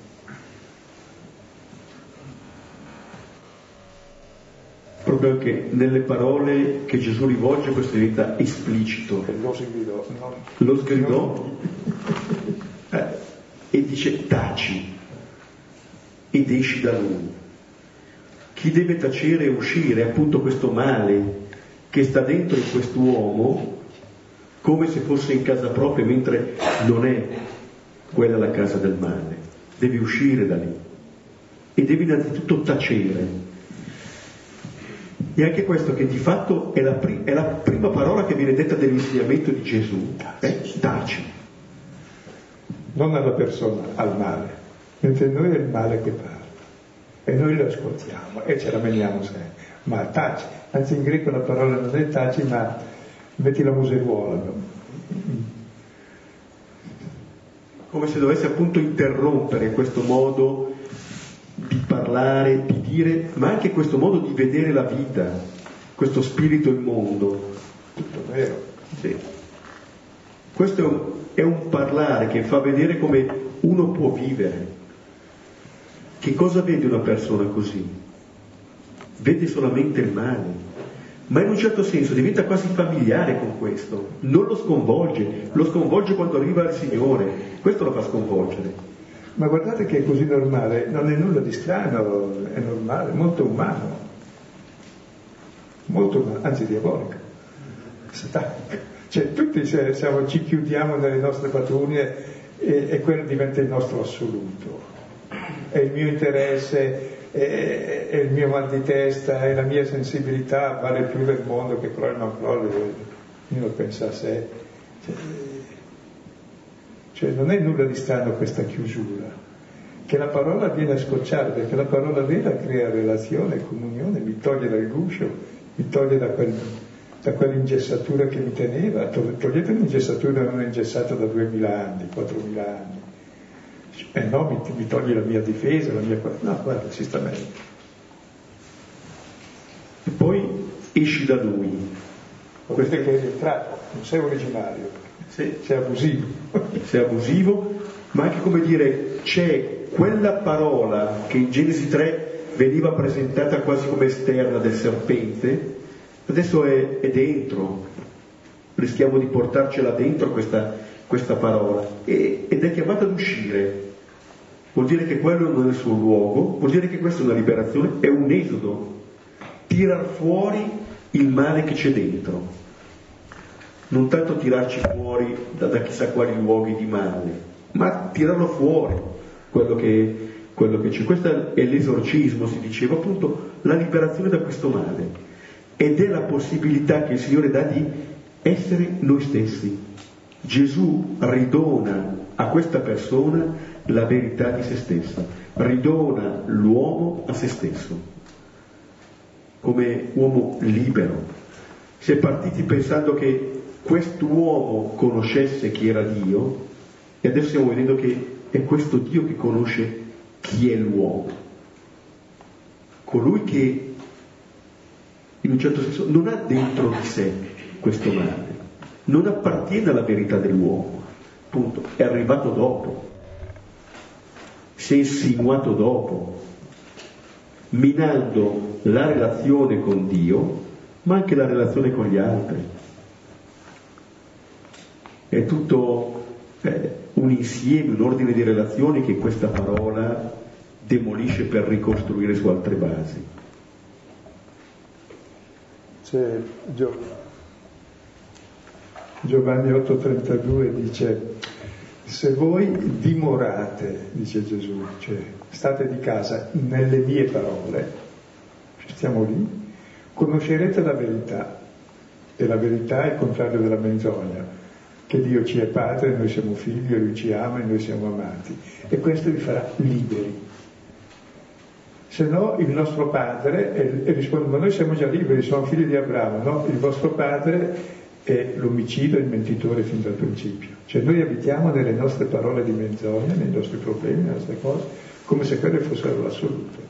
proprio che nelle parole che Gesù rivolge questo diventa esplicito. Lo sgridò. No. Lo sgridò eh, e dice taci ed esci da lui. Chi deve tacere e uscire appunto questo male che sta dentro in quest'uomo come se fosse in casa propria mentre non è quella la casa del male. Devi uscire da lì e devi innanzitutto tacere. E anche questo che di fatto è la, pri- è la prima parola che viene detta dell'insegnamento di Gesù. Eh? Taci. Non alla persona, al male mentre noi è il male che parla e noi lo ascoltiamo e ce la meniamo sempre. Ma taci, anzi in greco la parola non è taci, ma metti la museruola. Come se dovesse appunto interrompere questo modo di parlare, di dire, ma anche questo modo di vedere la vita, questo spirito immondo. Tutto vero. Sì. Questo è un, è un parlare che fa vedere come uno può vivere. Che cosa vede una persona così? Vede solamente il male, ma in un certo senso diventa quasi familiare con questo, non lo sconvolge, lo sconvolge quando arriva il Signore, questo lo fa sconvolgere. Ma guardate che è così normale, non è nulla di strano, è normale, molto umano, molto umano, anzi diabolico, satanico. Cioè tutti siamo, ci chiudiamo nelle nostre patrugne e, e quello diventa il nostro assoluto. È il mio interesse, è, è, il mio mal di testa, è la mia sensibilità, vale più del mondo che crolla non crolla, ognuno pensa a sé. Cioè, cioè non è nulla di strano questa chiusura, che la parola viene a scocciare, perché la parola vera crea relazione, comunione, mi toglie dal guscio, mi toglie da, quel, da quell'ingessatura che mi teneva, togliete un'ingessatura non ingessata da 2000 anni, 4000 anni. Eh no, mi, mi toglie la mia difesa, la mia... No, guarda, si sta meglio. E poi esci da lui. Questo è che è rientrato, non sei originario sì. sei abusivo. sei abusivo, ma anche come dire c'è quella parola che in Genesi 3 veniva presentata quasi come esterna del serpente, adesso è, è dentro, rischiamo di portarcela dentro questa, questa parola e, ed è chiamata ad uscire. Vuol dire che quello non è il suo luogo, vuol dire che questa è una liberazione, è un esodo, tirar fuori il male che c'è dentro non tanto tirarci fuori da, da chissà quali luoghi di male, ma tirarlo fuori, quello che, quello che c'è. Questo è l'esorcismo, si diceva appunto, la liberazione da questo male. Ed è la possibilità che il Signore dà di essere noi stessi. Gesù ridona a questa persona la verità di se stessa, ridona l'uomo a se stesso, come uomo libero. Si è partiti pensando che quest'uomo conoscesse chi era Dio e adesso stiamo vedendo che è questo Dio che conosce chi è l'uomo. Colui che in un certo senso non ha dentro di sé questo male, non appartiene alla verità dell'uomo, appunto, è arrivato dopo, si è insinuato dopo, minando la relazione con Dio, ma anche la relazione con gli altri è tutto eh, un insieme, un ordine di relazioni che questa parola demolisce per ricostruire su altre basi. C'è Giovanni 8:32 dice, se voi dimorate, dice Gesù, cioè state di casa nelle mie parole, stiamo lì, conoscerete la verità e la verità è il contrario della menzogna che Dio ci è padre, noi siamo figli, Lui ci ama e noi siamo amati. E questo vi farà liberi. Se no il nostro padre, e, risponde, ma noi siamo già liberi, siamo figli di Abramo, no? Il vostro padre è l'omicidio e il mentitore fin dal principio. Cioè noi abitiamo nelle nostre parole di menzogna, nei nostri problemi, nelle nostre cose, come se quelle fossero l'assoluto.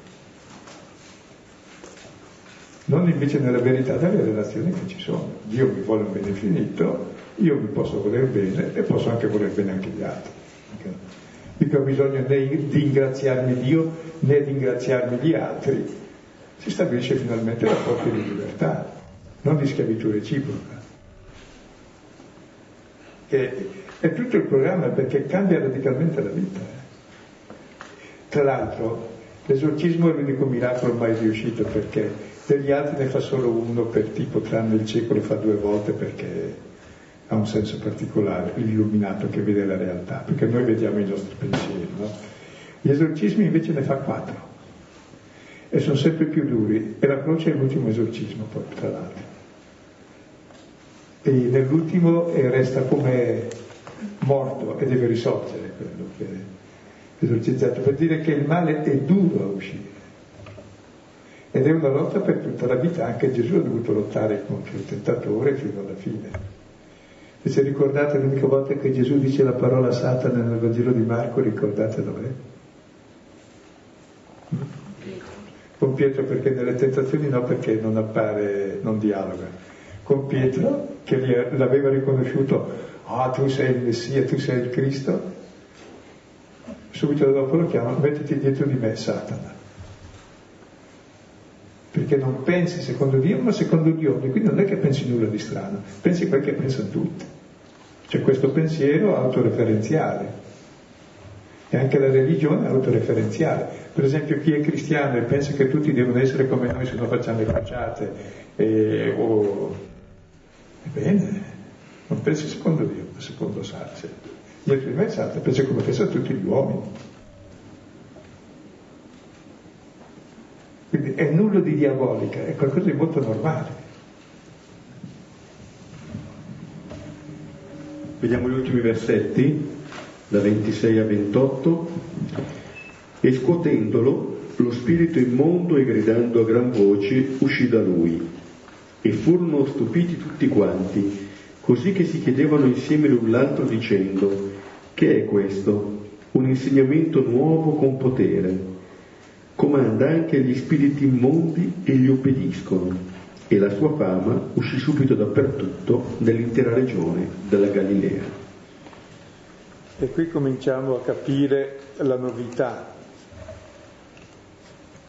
Non invece nella verità delle relazioni che ci sono. Dio mi vuole un bene finito, io mi posso voler bene e posso anche voler bene anche gli altri. Mica ho bisogno né di ringraziarmi Dio né di ringraziarmi gli altri. Si stabilisce finalmente rapporti di libertà, non di schiavitù reciproca. E, è tutto il programma perché cambia radicalmente la vita. Tra l'altro, l'esorcismo è l'unico miracolo mai riuscito perché degli altri ne fa solo uno per tipo, tranne il cieco lo fa due volte perché ha un senso particolare, l'illuminato che vede la realtà, perché noi vediamo i nostri pensieri. No? Gli esorcismi invece ne fa quattro e sono sempre più duri e la croce è l'ultimo esorcismo poi, tra l'altro. E nell'ultimo resta come morto e deve risorgere quello che è esorcizzato, per dire che il male è duro a uscire. Ed è una lotta per tutta la vita, anche Gesù ha dovuto lottare contro il tentatore fino alla fine. E se ricordate l'unica volta che Gesù dice la parola Satana nel Vangelo di Marco, ricordate dov'è? Pietro perché nelle tentazioni no, perché non appare, non dialoga. Con Pietro, che l'aveva riconosciuto, ah tu sei il Messia, tu sei il Cristo, subito dopo lo chiama, mettiti dietro di me, Satana. Perché non pensi secondo Dio, ma secondo gli uomini, quindi non è che pensi nulla di strano, pensi quel che pensano tutti. C'è questo pensiero autoreferenziale. E anche la religione è autoreferenziale. Per esempio chi è cristiano e pensa che tutti devono essere come noi se non facciamo le crociate, e, o... Ebbene, non pensi secondo Dio, ma secondo Sarce. Dietro di me Sarce pensa come pensano tutti gli uomini. Quindi è nulla di diabolica, è qualcosa di molto normale. Vediamo gli ultimi versetti, da 26 a 28. E scuotendolo, lo spirito immondo e gridando a gran voce uscì da lui. E furono stupiti tutti quanti, così che si chiedevano insieme l'un l'altro dicendo, che è questo? Un insegnamento nuovo con potere comanda anche gli spiriti immondi e gli obbediscono e la sua fama uscì subito dappertutto nell'intera regione della Galilea. E qui cominciamo a capire la novità.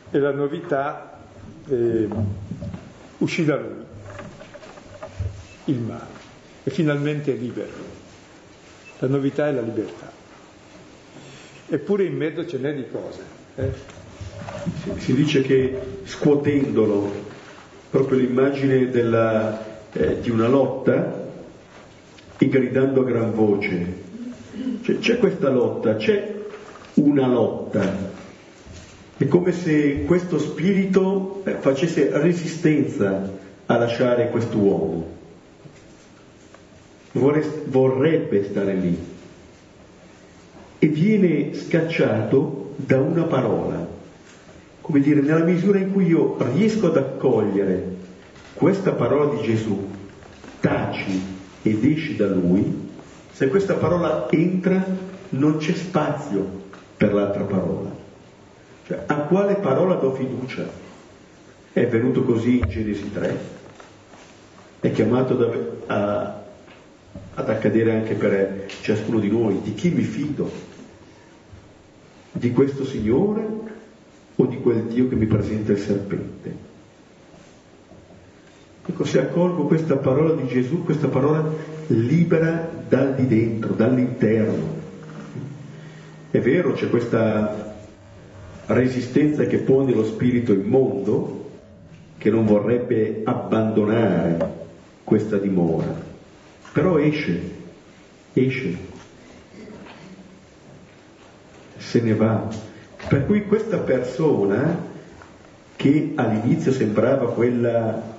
E la novità eh, uscì da lui, il male, e finalmente è libero. La novità è la libertà. Eppure in mezzo ce n'è di cose. Eh? si dice che scuotendolo, proprio l'immagine della, eh, di una lotta e gridando a gran voce. Cioè, c'è questa lotta, c'è una lotta. È come se questo spirito eh, facesse resistenza a lasciare quest'uomo. Vorrebbe stare lì. E viene scacciato da una parola come dire, nella misura in cui io riesco ad accogliere questa parola di Gesù, taci ed esci da lui, se questa parola entra non c'è spazio per l'altra parola. Cioè, a quale parola do fiducia? È venuto così in Genesi 3, è chiamato da, a, ad accadere anche per ciascuno di noi. Di chi mi fido? Di questo Signore o di quel Dio che mi presenta il serpente. Ecco, se accolgo questa parola di Gesù, questa parola libera dal di dentro, dall'interno. È vero, c'è questa resistenza che pone lo spirito immondo, che non vorrebbe abbandonare questa dimora, però esce, esce, se ne va, per cui questa persona, che all'inizio sembrava quella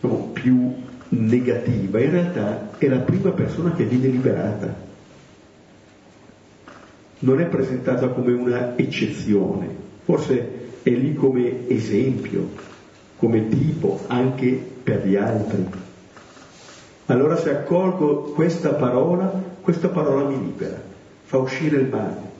no, più negativa, in realtà è la prima persona che viene liberata. Non è presentata come una eccezione, forse è lì come esempio, come tipo anche per gli altri. Allora se accolgo questa parola, questa parola mi libera, fa uscire il male.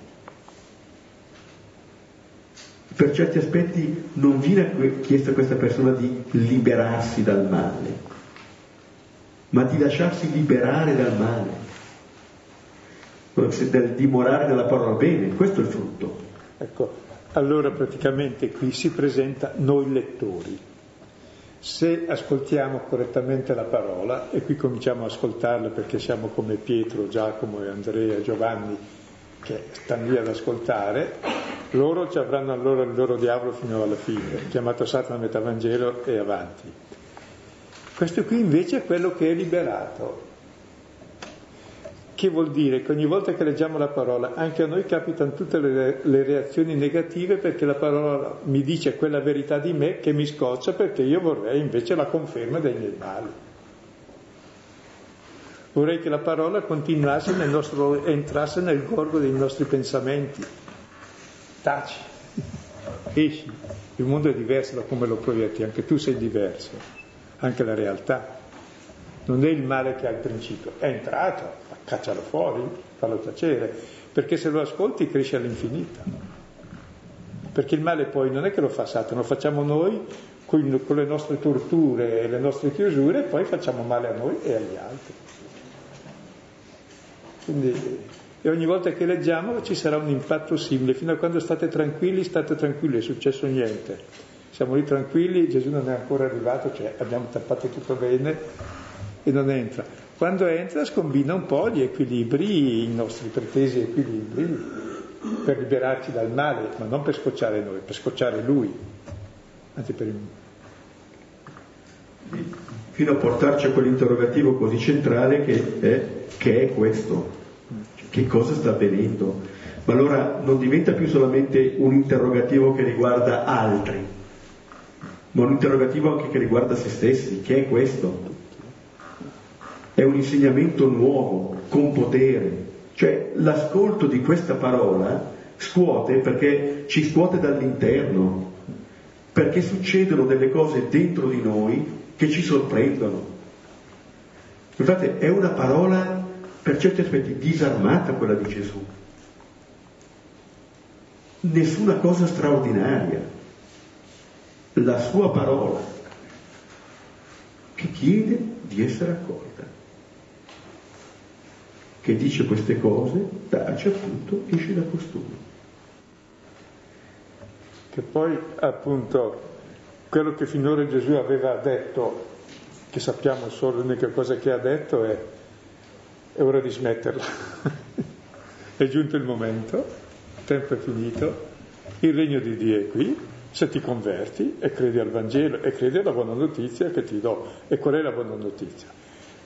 per certi aspetti non viene chiesto a questa persona di liberarsi dal male, ma di lasciarsi liberare dal male, del dimorare della parola bene, questo è il frutto. Ecco, allora praticamente qui si presenta noi lettori. Se ascoltiamo correttamente la parola, e qui cominciamo ad ascoltarla perché siamo come Pietro, Giacomo e Andrea, Giovanni, che stanno lì ad ascoltare, loro ci avranno allora il loro diavolo fino alla fine, chiamato Satana metà Vangelo e avanti. Questo qui invece è quello che è liberato. Che vuol dire che ogni volta che leggiamo la parola, anche a noi capitano tutte le, le reazioni negative perché la parola mi dice quella verità di me che mi scoccia perché io vorrei invece la conferma dei miei mali. Vorrei che la parola continuasse nel nostro, entrasse nel gorgo dei nostri pensamenti. Taci, esci. Il mondo è diverso da come lo proietti, anche tu sei diverso, anche la realtà. Non è il male che ha il principio, è entrato, caccialo fuori, fallo tacere, perché se lo ascolti cresce all'infinito. perché il male poi non è che lo fa Satana, lo facciamo noi con, con le nostre torture e le nostre chiusure e poi facciamo male a noi e agli altri. Quindi, e ogni volta che leggiamo ci sarà un impatto simile, fino a quando state tranquilli, state tranquilli, è successo niente. Siamo lì tranquilli, Gesù non è ancora arrivato, cioè abbiamo tappato tutto bene e non entra. Quando entra scombina un po' gli equilibri, i nostri pretesi equilibri, per liberarci dal male, ma non per scocciare noi, per scocciare lui. Anzi per... Fino a portarci a quell'interrogativo così centrale che è, che è questo, che cosa sta avvenendo. Ma allora non diventa più solamente un interrogativo che riguarda altri, ma un interrogativo anche che riguarda se stessi, che è questo? È un insegnamento nuovo, con potere, cioè l'ascolto di questa parola scuote perché ci scuote dall'interno, perché succedono delle cose dentro di noi che ci sorprendono. Infatti è una parola per certi aspetti disarmata quella di Gesù. Nessuna cosa straordinaria. La sua parola che chiede di essere accolta che dice queste cose, tace appunto, esce da costui. Che poi appunto quello che finora Gesù aveva detto, che sappiamo solo l'unica cosa che ha detto è è ora di smetterla. è giunto il momento, il tempo è finito, il regno di Dio è qui, se ti converti e credi al Vangelo e credi alla buona notizia che ti do. E qual è la buona notizia?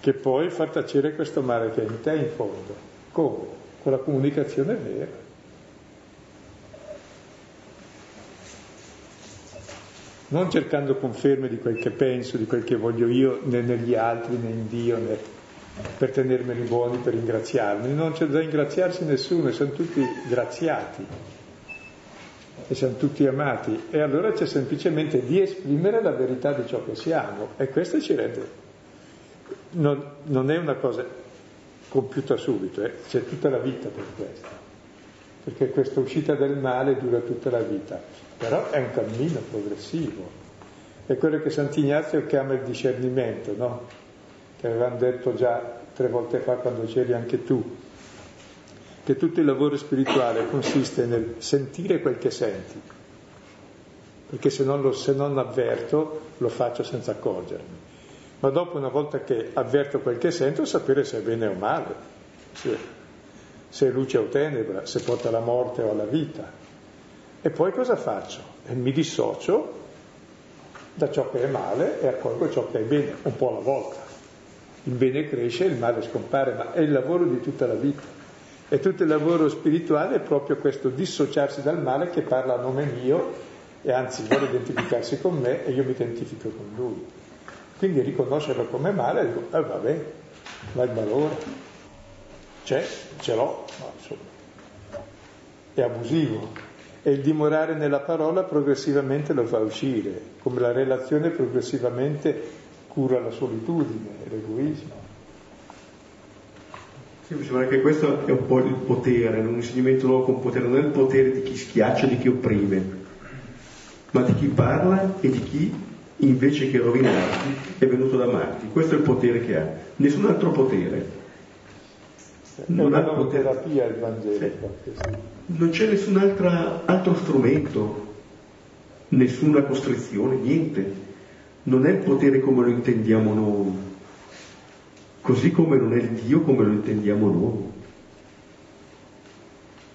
Che puoi far tacere questo male che è in te in fondo. Come? Con la comunicazione vera. Non cercando conferme di quel che penso, di quel che voglio io, né negli altri, né in Dio, né per tenermeli buoni, per ringraziarmi. Non c'è da ringraziarsi nessuno, siamo tutti graziati e siamo tutti amati. E allora c'è semplicemente di esprimere la verità di ciò che siamo e questo ci rende non, non è una cosa compiuta subito, eh? c'è tutta la vita per questo, perché questa uscita del male dura tutta la vita, però è un cammino progressivo, è quello che Sant'Ignazio chiama il discernimento, no? che avevamo detto già tre volte fa quando c'eri anche tu, che tutto il lavoro spirituale consiste nel sentire quel che senti, perché se non, lo, se non avverto lo faccio senza accorgermi ma dopo una volta che avverto quel che sento sapere se è bene o male, se, è luce o tenebra, se porta alla morte o alla vita. E poi cosa faccio? E mi dissocio da ciò che è male e accolgo ciò che è bene, un po' alla volta. Il bene cresce il male scompare, ma è il lavoro di tutta la vita. E tutto il lavoro spirituale è proprio questo dissociarsi dal male che parla a nome mio e anzi vuole identificarsi con me e io mi identifico con lui. Quindi riconoscerlo come male, dico, eh vabbè, va il valore, c'è, ce l'ho, ma insomma, è abusivo. E il dimorare nella parola progressivamente lo fa uscire, come la relazione progressivamente cura la solitudine l'egoismo. Sì, mi sembra che questo è un po' il potere, un insegnamento nuovo con potere, non è il potere di chi schiaccia, di chi opprime, ma di chi parla e di chi invece che rovinarti, è venuto ad amarti. Questo è il potere che ha, nessun altro potere. Non ha terapia il Vangelo. Non c'è nessun altra, altro strumento, nessuna costrizione, niente. Non è il potere come lo intendiamo noi, così come non è il Dio come lo intendiamo noi.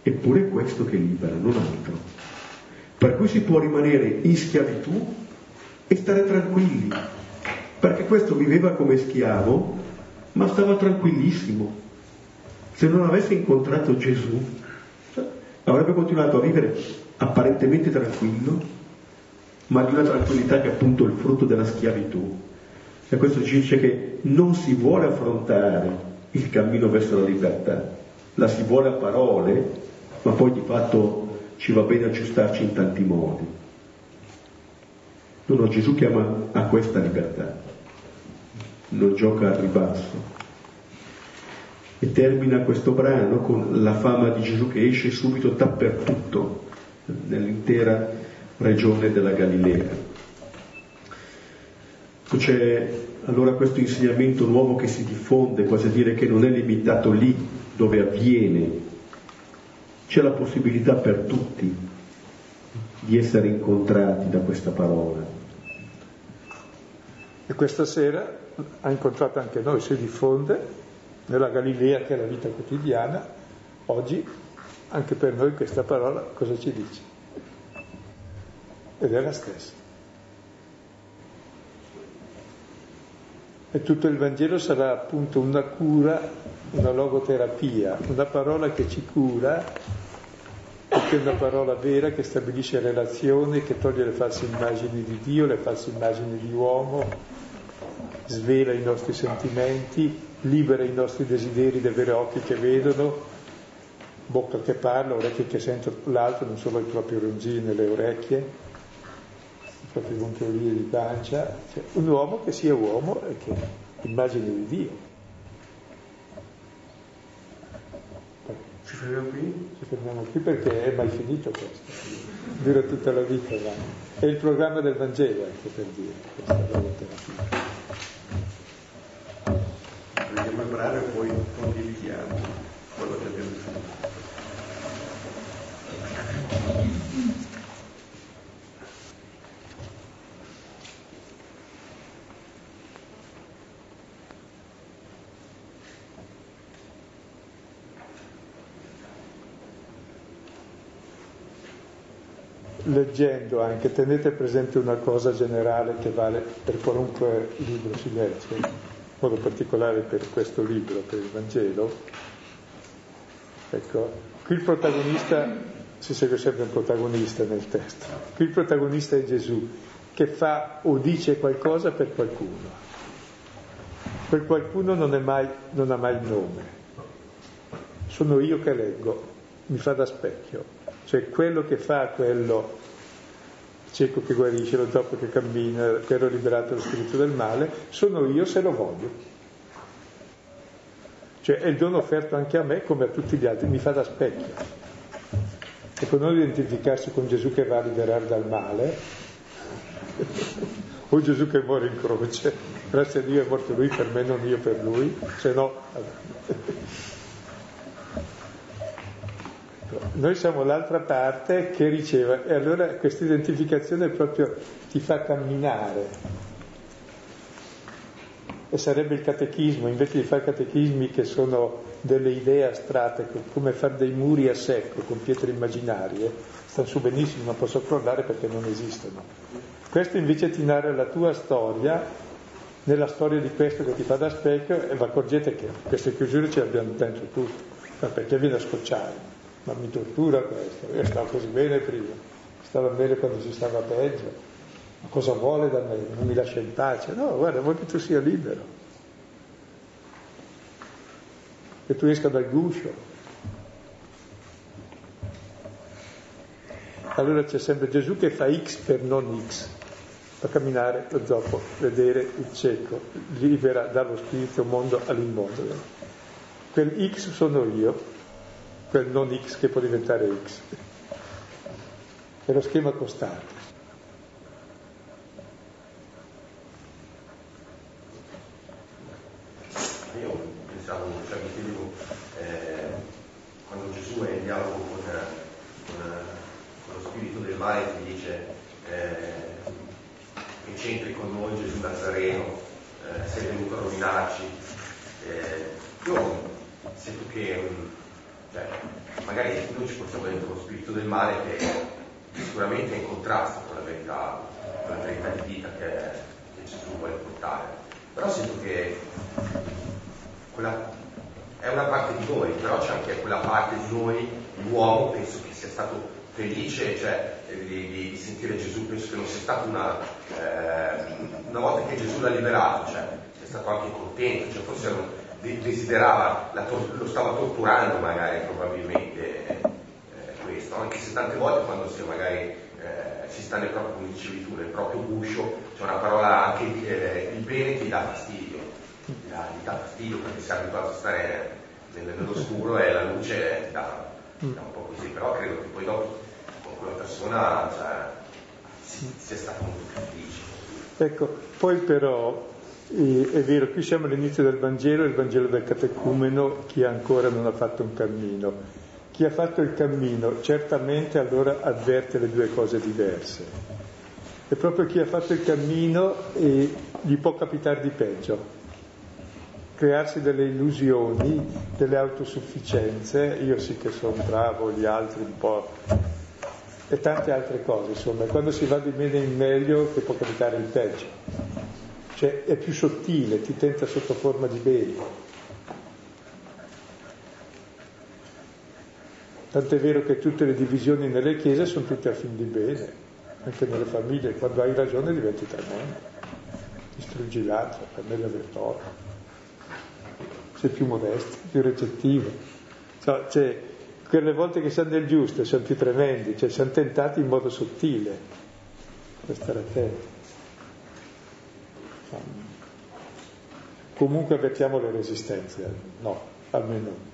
Eppure è questo che libera, non altro. Per cui si può rimanere in schiavitù e stare tranquilli, perché questo viveva come schiavo, ma stava tranquillissimo. Se non avesse incontrato Gesù, avrebbe continuato a vivere apparentemente tranquillo, ma di una tranquillità che è appunto il frutto della schiavitù. E questo ci dice che non si vuole affrontare il cammino verso la libertà, la si vuole a parole, ma poi di fatto ci va bene aggiustarci in tanti modi. No, no, Gesù chiama a questa libertà, non gioca al ribasso. E termina questo brano con la fama di Gesù che esce subito dappertutto, nell'intera regione della Galilea. C'è allora questo insegnamento nuovo che si diffonde, quasi a dire che non è limitato lì dove avviene, c'è la possibilità per tutti di essere incontrati da questa parola. E questa sera ha incontrato anche noi, si diffonde nella Galilea che è la vita quotidiana, oggi anche per noi questa parola cosa ci dice? Ed è la stessa. E tutto il Vangelo sarà appunto una cura, una logoterapia, una parola che ci cura, perché è una parola vera che stabilisce relazioni, che toglie le false immagini di Dio, le false immagini di uomo, svela i nostri sentimenti, libera i nostri desideri di avere occhi che vedono, bocca che parla, orecchie che sentono l'altro, non solo i propri ronzini nelle orecchie proprio gonfiolie di pancia, cioè, un uomo che sia uomo e che immagine di Dio. Ci fermiamo qui? Ci fermiamo qui perché è mai finito questo, dura tutta la vita. Ma è il programma del Vangelo anche per dire questa logoterapia. Andiamo a brano e poi condividiamo quello che abbiamo finito. leggendo anche, tenete presente una cosa generale che vale per qualunque libro si legge, modo particolare per questo libro, per il Vangelo. Ecco, qui il protagonista, si segue sempre un protagonista nel testo, qui il protagonista è Gesù, che fa o dice qualcosa per qualcuno. Quel qualcuno non, mai, non ha mai nome. Sono io che leggo, mi fa da specchio cioè quello che fa quello cieco che guarisce, lo zoppo che cammina, quello liberato dallo spirito del male, sono io se lo voglio. Cioè è il dono offerto anche a me come a tutti gli altri, mi fa da specchio. E con non identificarsi con Gesù che va a liberare dal male, o Gesù che muore in croce, grazie a Dio è morto lui per me, non io per lui, se no... Noi siamo l'altra parte che riceve e allora questa identificazione proprio ti fa camminare. E sarebbe il catechismo, invece di fare catechismi che sono delle idee astratte, come fare dei muri a secco con pietre immaginarie, stanno su benissimo, non posso crollare perché non esistono. Questo invece ti narra la tua storia, nella storia di questo che ti fa da specchio, e vi accorgete che queste chiusure ce le abbiamo dentro tutti, perché viene a scocciare ma mi tortura questo, io stavo così bene prima, stava bene quando si stava peggio, ma cosa vuole da me? Non mi lascia in pace? No, guarda, vuoi che tu sia libero, che tu esca dal guscio. Allora c'è sempre Gesù che fa X per non X, fa camminare lo zoppo, vedere il cieco, libera dallo spirito mondo all'immondo. Quel X sono io, quel non x che può diventare x. È lo schema costante. Io pensavo, cioè mi chiedevo, eh, quando Gesù è in dialogo con, con, con, lo spirito del male che dice eh, c'entri con noi Gesù Nazareno, eh, sei venuto a rovinarci. Eh, io sento che um, cioè, magari noi ci portiamo dentro lo spirito del male che sicuramente è in contrasto con la verità, con la verità di vita che, che Gesù vuole portare. Però sento che quella è una parte di noi, però c'è anche quella parte di noi, l'uomo, penso che sia stato felice cioè, di, di, sentire Gesù, penso che non sia stato una, eh, una volta che Gesù l'ha liberato, cioè, sia stato anche contento, cioè, forse non, desiderava, tor- lo stava torturando magari probabilmente eh, questo, anche se tante volte quando si magari eh, sta nel proprio, come nel proprio guscio, c'è una parola anche eh, il bene ti dà fastidio, ti dà, ti dà fastidio perché sei abituato a stare nell'oscuro e la luce ti dà, dà un po' così, però credo che poi dopo quella persona cioè, sia stata molto più felice. Ecco, poi però è vero, qui siamo all'inizio del Vangelo, il Vangelo del catecumeno, chi ancora non ha fatto un cammino. Chi ha fatto il cammino certamente allora avverte le due cose diverse. E proprio chi ha fatto il cammino eh, gli può capitare di peggio, crearsi delle illusioni, delle autosufficienze, io sì che sono bravo, gli altri un po', e tante altre cose, insomma, quando si va di meno in meglio che può capitare il peggio, cioè è più sottile, ti tenta sotto forma di bene. Tant'è vero che tutte le divisioni nelle chiese sono tutte a fin di bene, anche nelle famiglie, quando hai ragione diventi tremendo, distruggi l'altro, per meglio aver torto sei più modesto, più recettivo. Cioè, quelle volte che siamo nel giusto siamo più tremendi, cioè siamo tentati in modo sottile per stare attenti. Comunque avvertiamo le resistenze, no, almeno.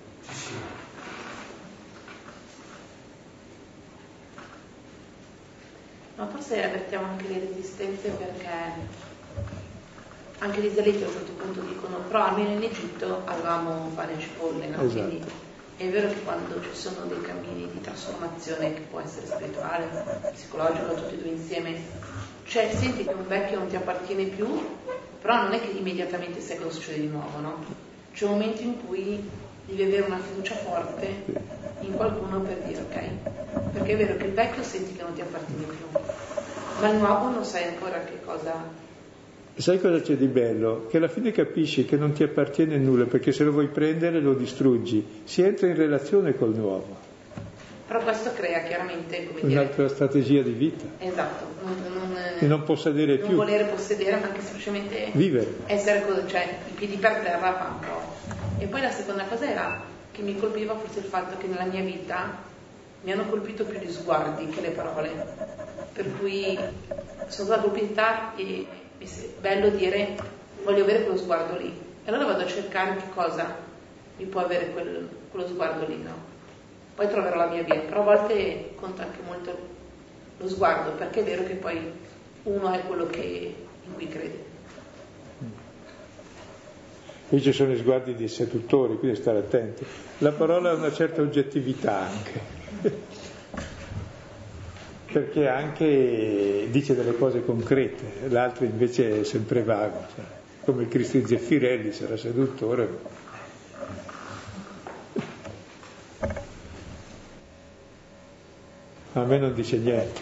Ma forse avvertiamo anche le resistenze perché anche gli israeliti a un certo punto dicono però almeno in Egitto avevamo pane e cipolle, no? Esatto. Quindi è vero che quando ci sono dei cammini di trasformazione che può essere spirituale, psicologico, tutti e due insieme, cioè senti che un vecchio non ti appartiene più, però non è che immediatamente sai cosa succede di nuovo, no? C'è un momento in cui devi avere una fiducia forte in qualcuno per dire ok, perché è vero che il vecchio senti che non ti appartiene più, ma il nuovo non sai ancora che cosa Sai cosa c'è di bello? Che alla fine capisci che non ti appartiene nulla, perché se lo vuoi prendere lo distruggi. Si entra in relazione col nuovo. Però questo crea chiaramente come dire, Un'altra strategia di vita. Esatto, non, non, Di non possedere non più. volere possedere, ma anche semplicemente Vivere. essere cioè i piedi per terra fa un po'. E poi la seconda cosa era che mi colpiva forse il fatto che nella mia vita mi hanno colpito più gli sguardi che le parole. Per cui sono stata colpita e è bello dire voglio avere quello sguardo lì. E allora vado a cercare che cosa mi può avere quel- quello sguardo lì, no? Poi troverò la mia via, però a volte conta anche molto lo sguardo, perché è vero che poi uno è quello che, in cui crede. Qui ci sono i sguardi di seduttori, quindi stare attenti. La parola ha una certa oggettività anche. Perché anche dice delle cose concrete, l'altro invece è sempre vago, cioè, come Cristo di Zeffirelli, sarà seduttore. A me non dice niente.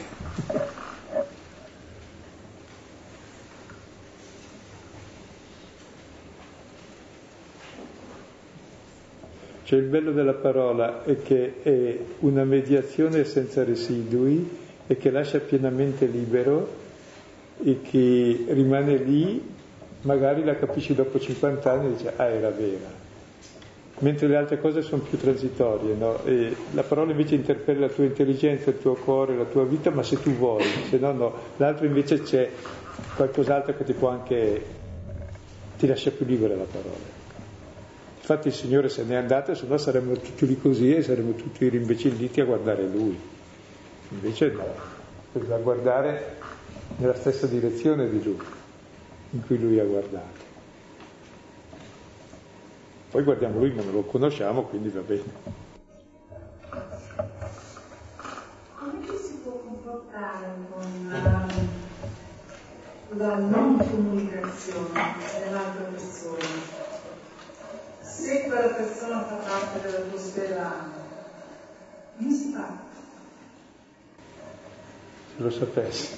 Cioè il bello della parola è che è una mediazione senza residui e che lascia pienamente libero e che rimane lì, magari la capisci dopo 50 anni e dici ah era vera. Mentre le altre cose sono più transitorie, no? La parola invece interpella la tua intelligenza, il tuo cuore, la tua vita, ma se tu vuoi, se no no. L'altro invece c'è qualcos'altro che ti può anche, ti lascia più libera la parola. Infatti il Signore se n'è andato, se no saremmo tutti lì così e saremmo tutti rimbecilliti a guardare Lui. Invece no, bisogna guardare nella stessa direzione di Lui, in cui Lui ha guardato. Poi guardiamo Lui, non lo conosciamo, quindi va bene. Come ci si può comportare con la, la non comunicazione dell'altra persona? Se quella persona fa parte della tua sfera, come si fa? Se lo sapessi.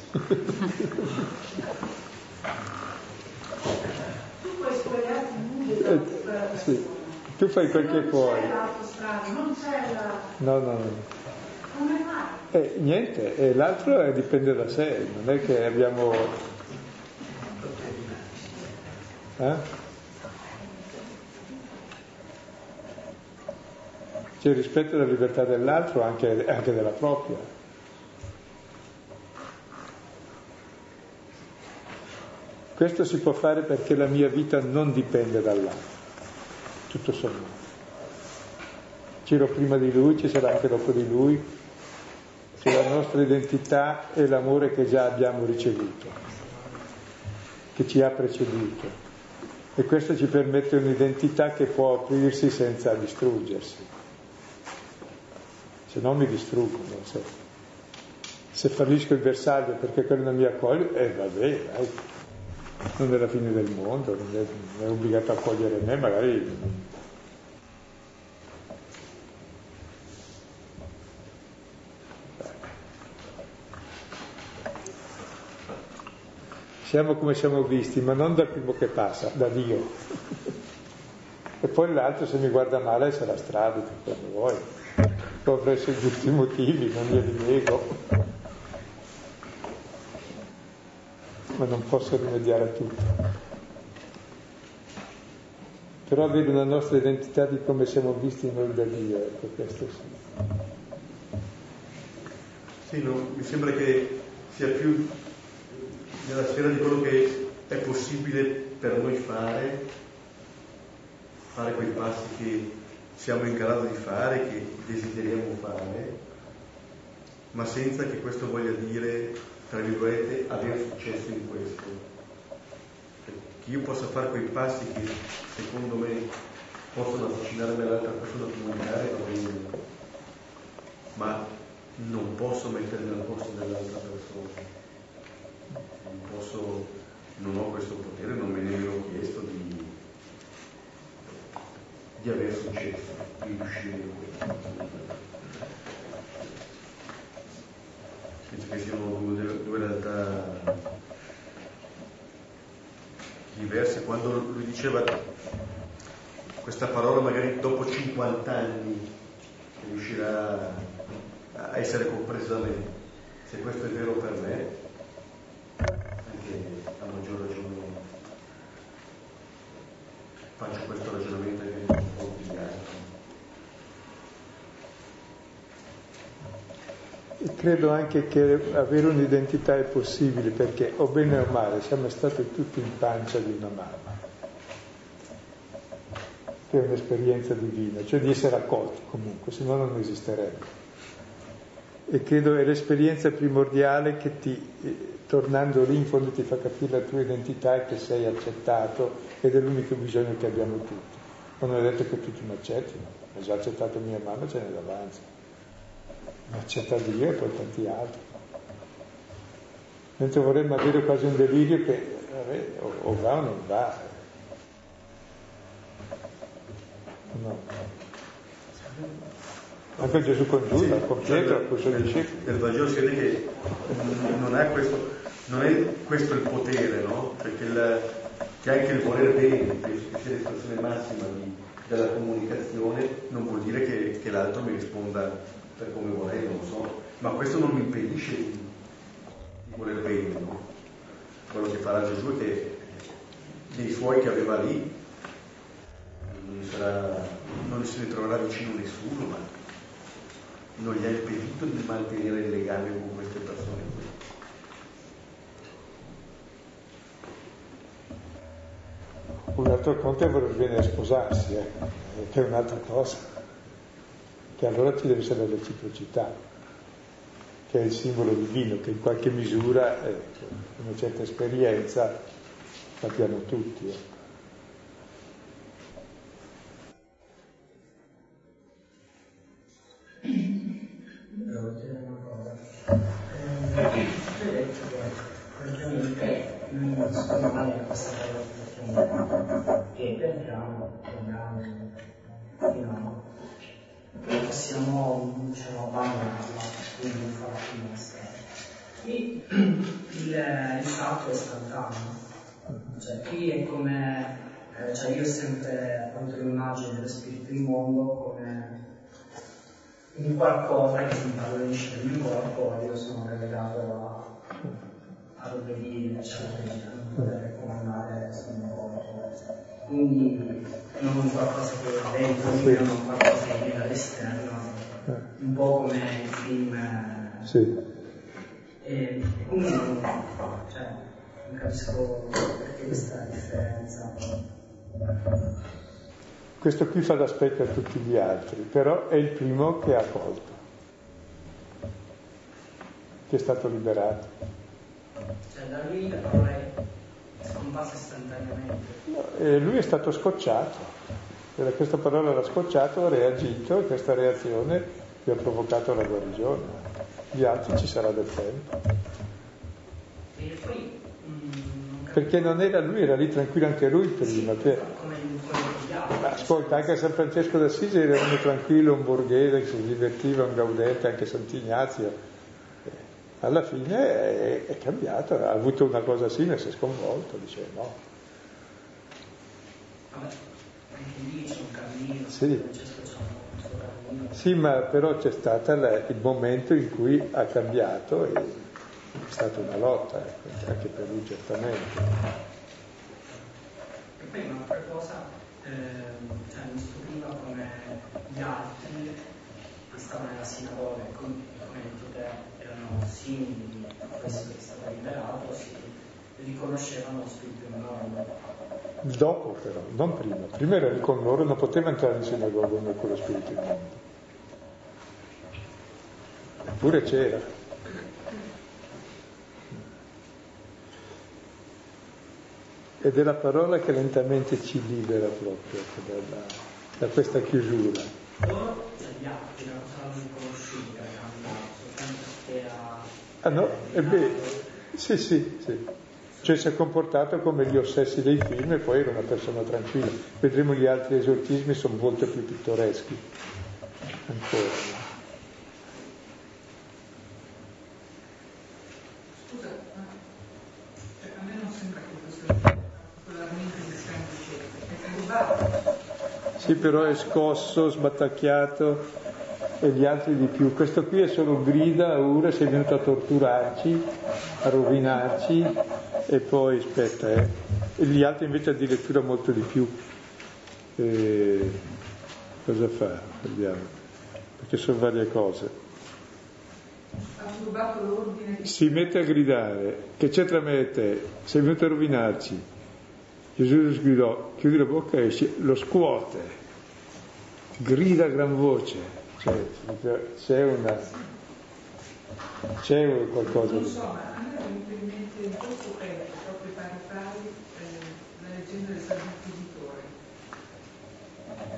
Tu puoi spogliarti nudo Eh, sì. Tu fai quel che puoi. No, no, no. come fai? Eh, niente, e l'altro dipende da sé, non è che abbiamo... Eh? C'è il rispetto della libertà dell'altro, anche, anche della propria. Questo si può fare perché la mia vita non dipende dall'altro, tutto sommato. C'ero prima di lui, ci sarà anche dopo di lui, che la nostra identità è l'amore che già abbiamo ricevuto, che ci ha preceduto. E questo ci permette un'identità che può aprirsi senza distruggersi. Se no mi distruggono. Se, se fallisco il bersaglio perché quello non mi accoglie, eh vabbè, dai, non è la fine del mondo, non è, non è obbligato a accogliere me, magari Siamo come siamo visti, ma non dal primo che passa, da Dio. E poi l'altro se mi guarda male sarà strabico, come vuoi. Può avrei i giusti motivi, non glieli nego. Ma non posso rimediare a tutto. Però avere una nostra identità di come siamo visti noi da Dio, ecco, questo sì. Sì, no, mi sembra che sia più nella sfera di quello che è possibile per noi fare, fare quei passi che siamo in grado di fare, che desideriamo fare, ma senza che questo voglia dire, tra virgolette, avere successo in questo. Che io possa fare quei passi che secondo me possono avvicinarmi all'altra persona comunicare, va bene, ma non posso mettermi al posto dell'altra persona non posso, non ho questo potere, non me ne ero chiesto di, di aver successo, di riuscire in questo. Penso che due, due realtà diverse. Quando lui diceva questa parola magari dopo 50 anni riuscirà a essere compresa da me, se questo è vero per me, anche a maggior ragione faccio questo ragionamento anche confronti di altri. E credo anche che avere un'identità è possibile perché, o bene o male, siamo stati tutti in pancia di una mamma, che è un'esperienza divina, cioè di essere accolti comunque, se no non esisterebbe. E credo è l'esperienza primordiale che ti tornando lì in fondo ti fa capire la tua identità e che sei accettato ed è l'unico bisogno che abbiamo tutti. Non è detto che tutti mi accettino, ha già accettato mia mamma, ce n'è davanti. Mi accetta Dio e poi tanti altri. Mentre vorremmo avere quasi un delirio che vabbè, o, o va o non va. No. Anche Gesù con Giuda, sì, con Pietro, con i suoi discepoli. Nel Vangelo si vede che non è questo, non è questo il potere, no? Perché il, che anche il voler bene, che sia l'espressione massima di, della comunicazione, non vuol dire che, che, l'altro mi risponda per come vorrei, non lo so, ma questo non mi impedisce di, di voler bene, no? Quello che farà Gesù è che dei suoi che aveva lì non, sarà, non se ne troverà vicino nessuno, ma non gli ha impedito di mantenere il legame con queste persone. Un altro conto è voler bene sposarsi, eh, che è un'altra cosa, che allora ci deve essere la reciprocità, che è il simbolo divino, che in qualche misura, eh, una certa esperienza, l'abbiamo tutti. Detto che praticamente non sono possiamo diciamo, abbandonarla, quindi non farla più nostra. Qui il, il salto è istantaneo, cioè qui è come, eh, cioè io ho sempre avuto l'immagine dello spirito di mondo come un qualcosa che si impadronisce del mio corpo e io sono relegato a, a obbedire, eccetera, a poter comandare sul mio quindi non qualcosa che è dentro di me, non qualcosa che viene dall'esterno, eh. un po' come il film. Eh, sì. E quindi non, cioè, non capisco perché questa differenza. Questo qui fa da specchio a tutti gli altri, però è il primo che ha colto. che è stato liberato. Cioè da lui la parola è scomparsa istantaneamente. No, e lui è stato scocciato. E da questa parola l'ha scocciato, ha reagito e questa reazione gli ha provocato la guarigione. Gli altri ci sarà del tempo. E poi mm, non capisco Perché non era lui, era lì tranquillo anche lui prima. come altri. Ma Ascolta, anche San Francesco d'Assisi era uno tranquillo, un borghese che si divertiva, un gaudente, anche Sant'Ignazio. Alla fine è, è cambiato, ha avuto una cosa simile, si è sconvolto, dice no. Vabbè, anche lì c'è un cammino, Sì. Francesco c'è un suo cammino. Sì, ma però c'è stato il momento in cui ha cambiato e è stata una lotta, ecco, anche per lui certamente. E poi un'altra cosa, ehm, cioè, mi stupiva come gli altri che stavano nella sinagoga come, come hai detto te erano simili a questo che è stato liberato, si riconoscevano lo spirito enorme. Dopo però, non prima. Prima era con loro, non poteva entrare in sinagoga con quello spirito immondo. Eppure c'era. Ed è la parola che lentamente ci libera proprio ecco, dalla- da questa chiusura. Loro, gli altri, non saranno riconosciuti che era cambiato, soltanto perché ha... Ah no? E beh, sì, sì, sì. Cioè si è comportato come gli ossessi dei film e poi era una persona tranquilla. Vedremo gli altri esorcismi, sono molto più pittoreschi. Ancora. Scusa, ma cioè, a me non sembra che questo sia particolarmente semplice, è curvato. Sì, però è scosso, sbattacchiato e gli altri di più. Questo qui è solo grida, ora sei venuto a torturarci, a rovinarci e poi aspetta, eh. E gli altri invece addirittura molto di più. Eh, cosa fa? Vediamo. Perché sono varie cose. Si mette a gridare, che c'è tra me e te? Sei venuto a rovinarci. Gesù sgridò, chiudi la bocca e esce, lo scuote, grida a gran voce. Cioè, c'è una... c'è qualcosa Non di... so, ma a me viene in mente in questo pezzo, proprio pari pari, eh, la leggenda del Santo Inquisitore.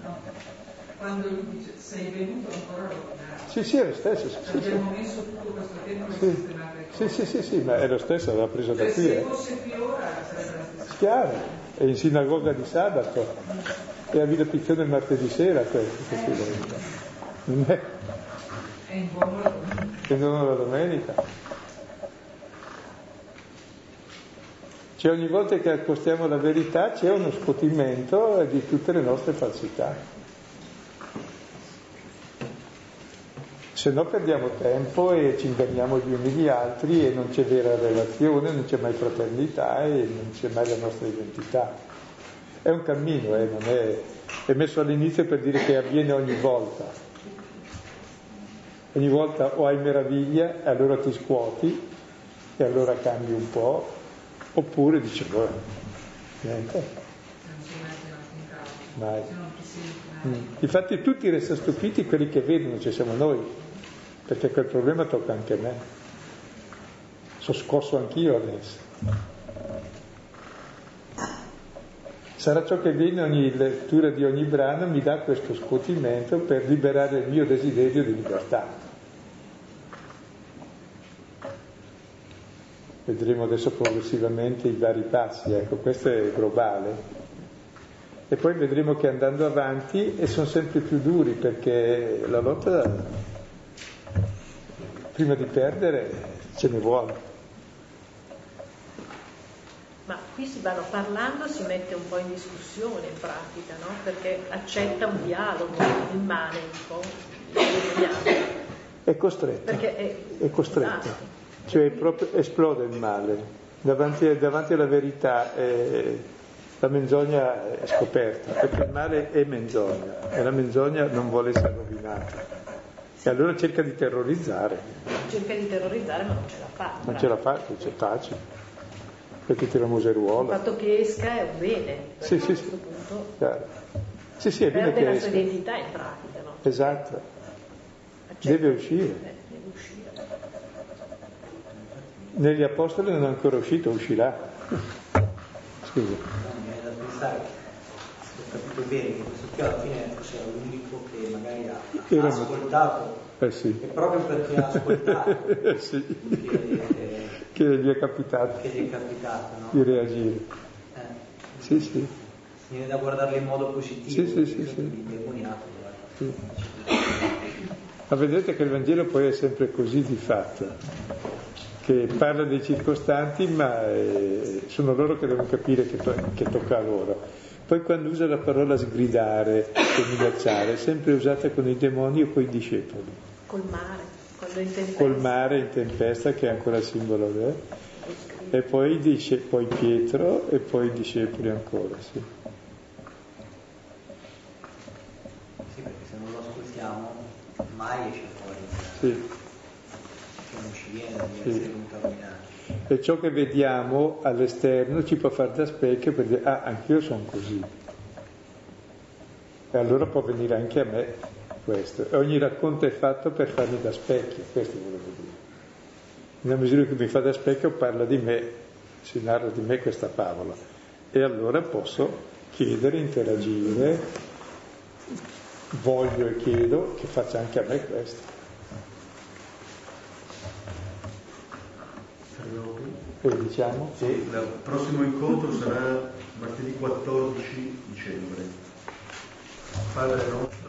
No? Quando lui dice sei venuto ancora a rovinare. Sì, sì, è lo stesso. Sì, sì, Abbiamo messo tutto questo tempo per sì. sistemare le Sì, cose. sì, sì, sì, ma è lo stesso, l'aveva preso da Cioè, qui. se eh. fosse qui ora sarebbe la stessa. Chiaro, è in sinagoga di sabato, è a Villa Piccione il martedì sera questo. questo. Non è in buon lavoro. che non la domenica. Cioè ogni volta che accostiamo la verità c'è uno scuotimento di tutte le nostre falsità. Se no perdiamo tempo e ci inganniamo gli uni gli altri e non c'è vera relazione, non c'è mai fraternità e non c'è mai la nostra identità. È un cammino, eh, è, è messo all'inizio per dire che avviene ogni volta. Ogni volta o hai meraviglia e allora ti scuoti e allora cambi un po', oppure dici, "Boh, niente, mai. Mm. Infatti tutti restano stupiti quelli che vedono, ci siamo noi, perché quel problema tocca anche a me. Sono scosso anch'io adesso. Sarà ciò che viene ogni lettura di ogni brano mi dà questo scuotimento per liberare il mio desiderio di libertà. Vedremo adesso progressivamente i vari passi, ecco, questo è globale. E poi vedremo che andando avanti e sono sempre più duri perché la lotta, prima di perdere, ce ne vuole. Ma qui si vanno parlando, si mette un po' in discussione in pratica, no? Perché accetta un dialogo, il male un po'. È costretto. Perché è, è costretto, Esatto. cioè proprio esplode il male. Davanti, davanti alla verità eh, la menzogna è scoperta, perché il male è menzogna e la menzogna non vuole essere rovinata. E allora cerca di terrorizzare, cerca di terrorizzare ma non ce la fa. non ce la fa, dice taci, perché tira Il museruola. fatto che esca è un bene, Sì, a sì, questo sì. punto. Sì, sì, è bene che la sua esca. identità in pratica, no? Esatto, Accetta- deve uscire. eh, deve uscire. negli apostoli non è ancora uscito, uscirà. Scusa. Mi viene da pensare, se ho capito bene, che questo qui alla fine era l'unico che magari ha, ascoltato, Eh sì. e proprio perché ha ascoltato Eh sì. che, Che gli è capitato che gli è capitato, di no? reagire. Eh, Sì, sì. viene da guardarlo in modo positivo, Sì, sì, sì, sì. sì. Ma vedete che il Vangelo poi è sempre così di fatto, che parla dei circostanti, ma eh, sono loro che devono capire che, to- che tocca a loro. Poi quando usa la parola sgridare e minacciare, è sempre usata con i demoni o con i discepoli. Col mare, Col mare in tempesta, che è ancora simbolo del... E poi, dice, poi Pietro e poi i discepoli ancora, sì. Sì, perché se non lo ascoltiamo mai esce fuori, sì. che non ci viene di Sì. essere contaminati. E ciò che vediamo all'esterno ci può fare da specchio per dire, ah, anch'io sono così. E allora può venire anche a me questo. Ogni racconto è fatto per farmi da specchio, questo volevo dire. Nella misura che mi fa da specchio parla di me, si narra di me questa favola. E allora posso chiedere, interagire, voglio e chiedo che faccia anche a me questo. E diciamo? Sì, il prossimo incontro sarà martedì 14 dicembre. Padre nostro,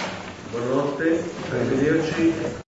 Buonanotte, arrivederci.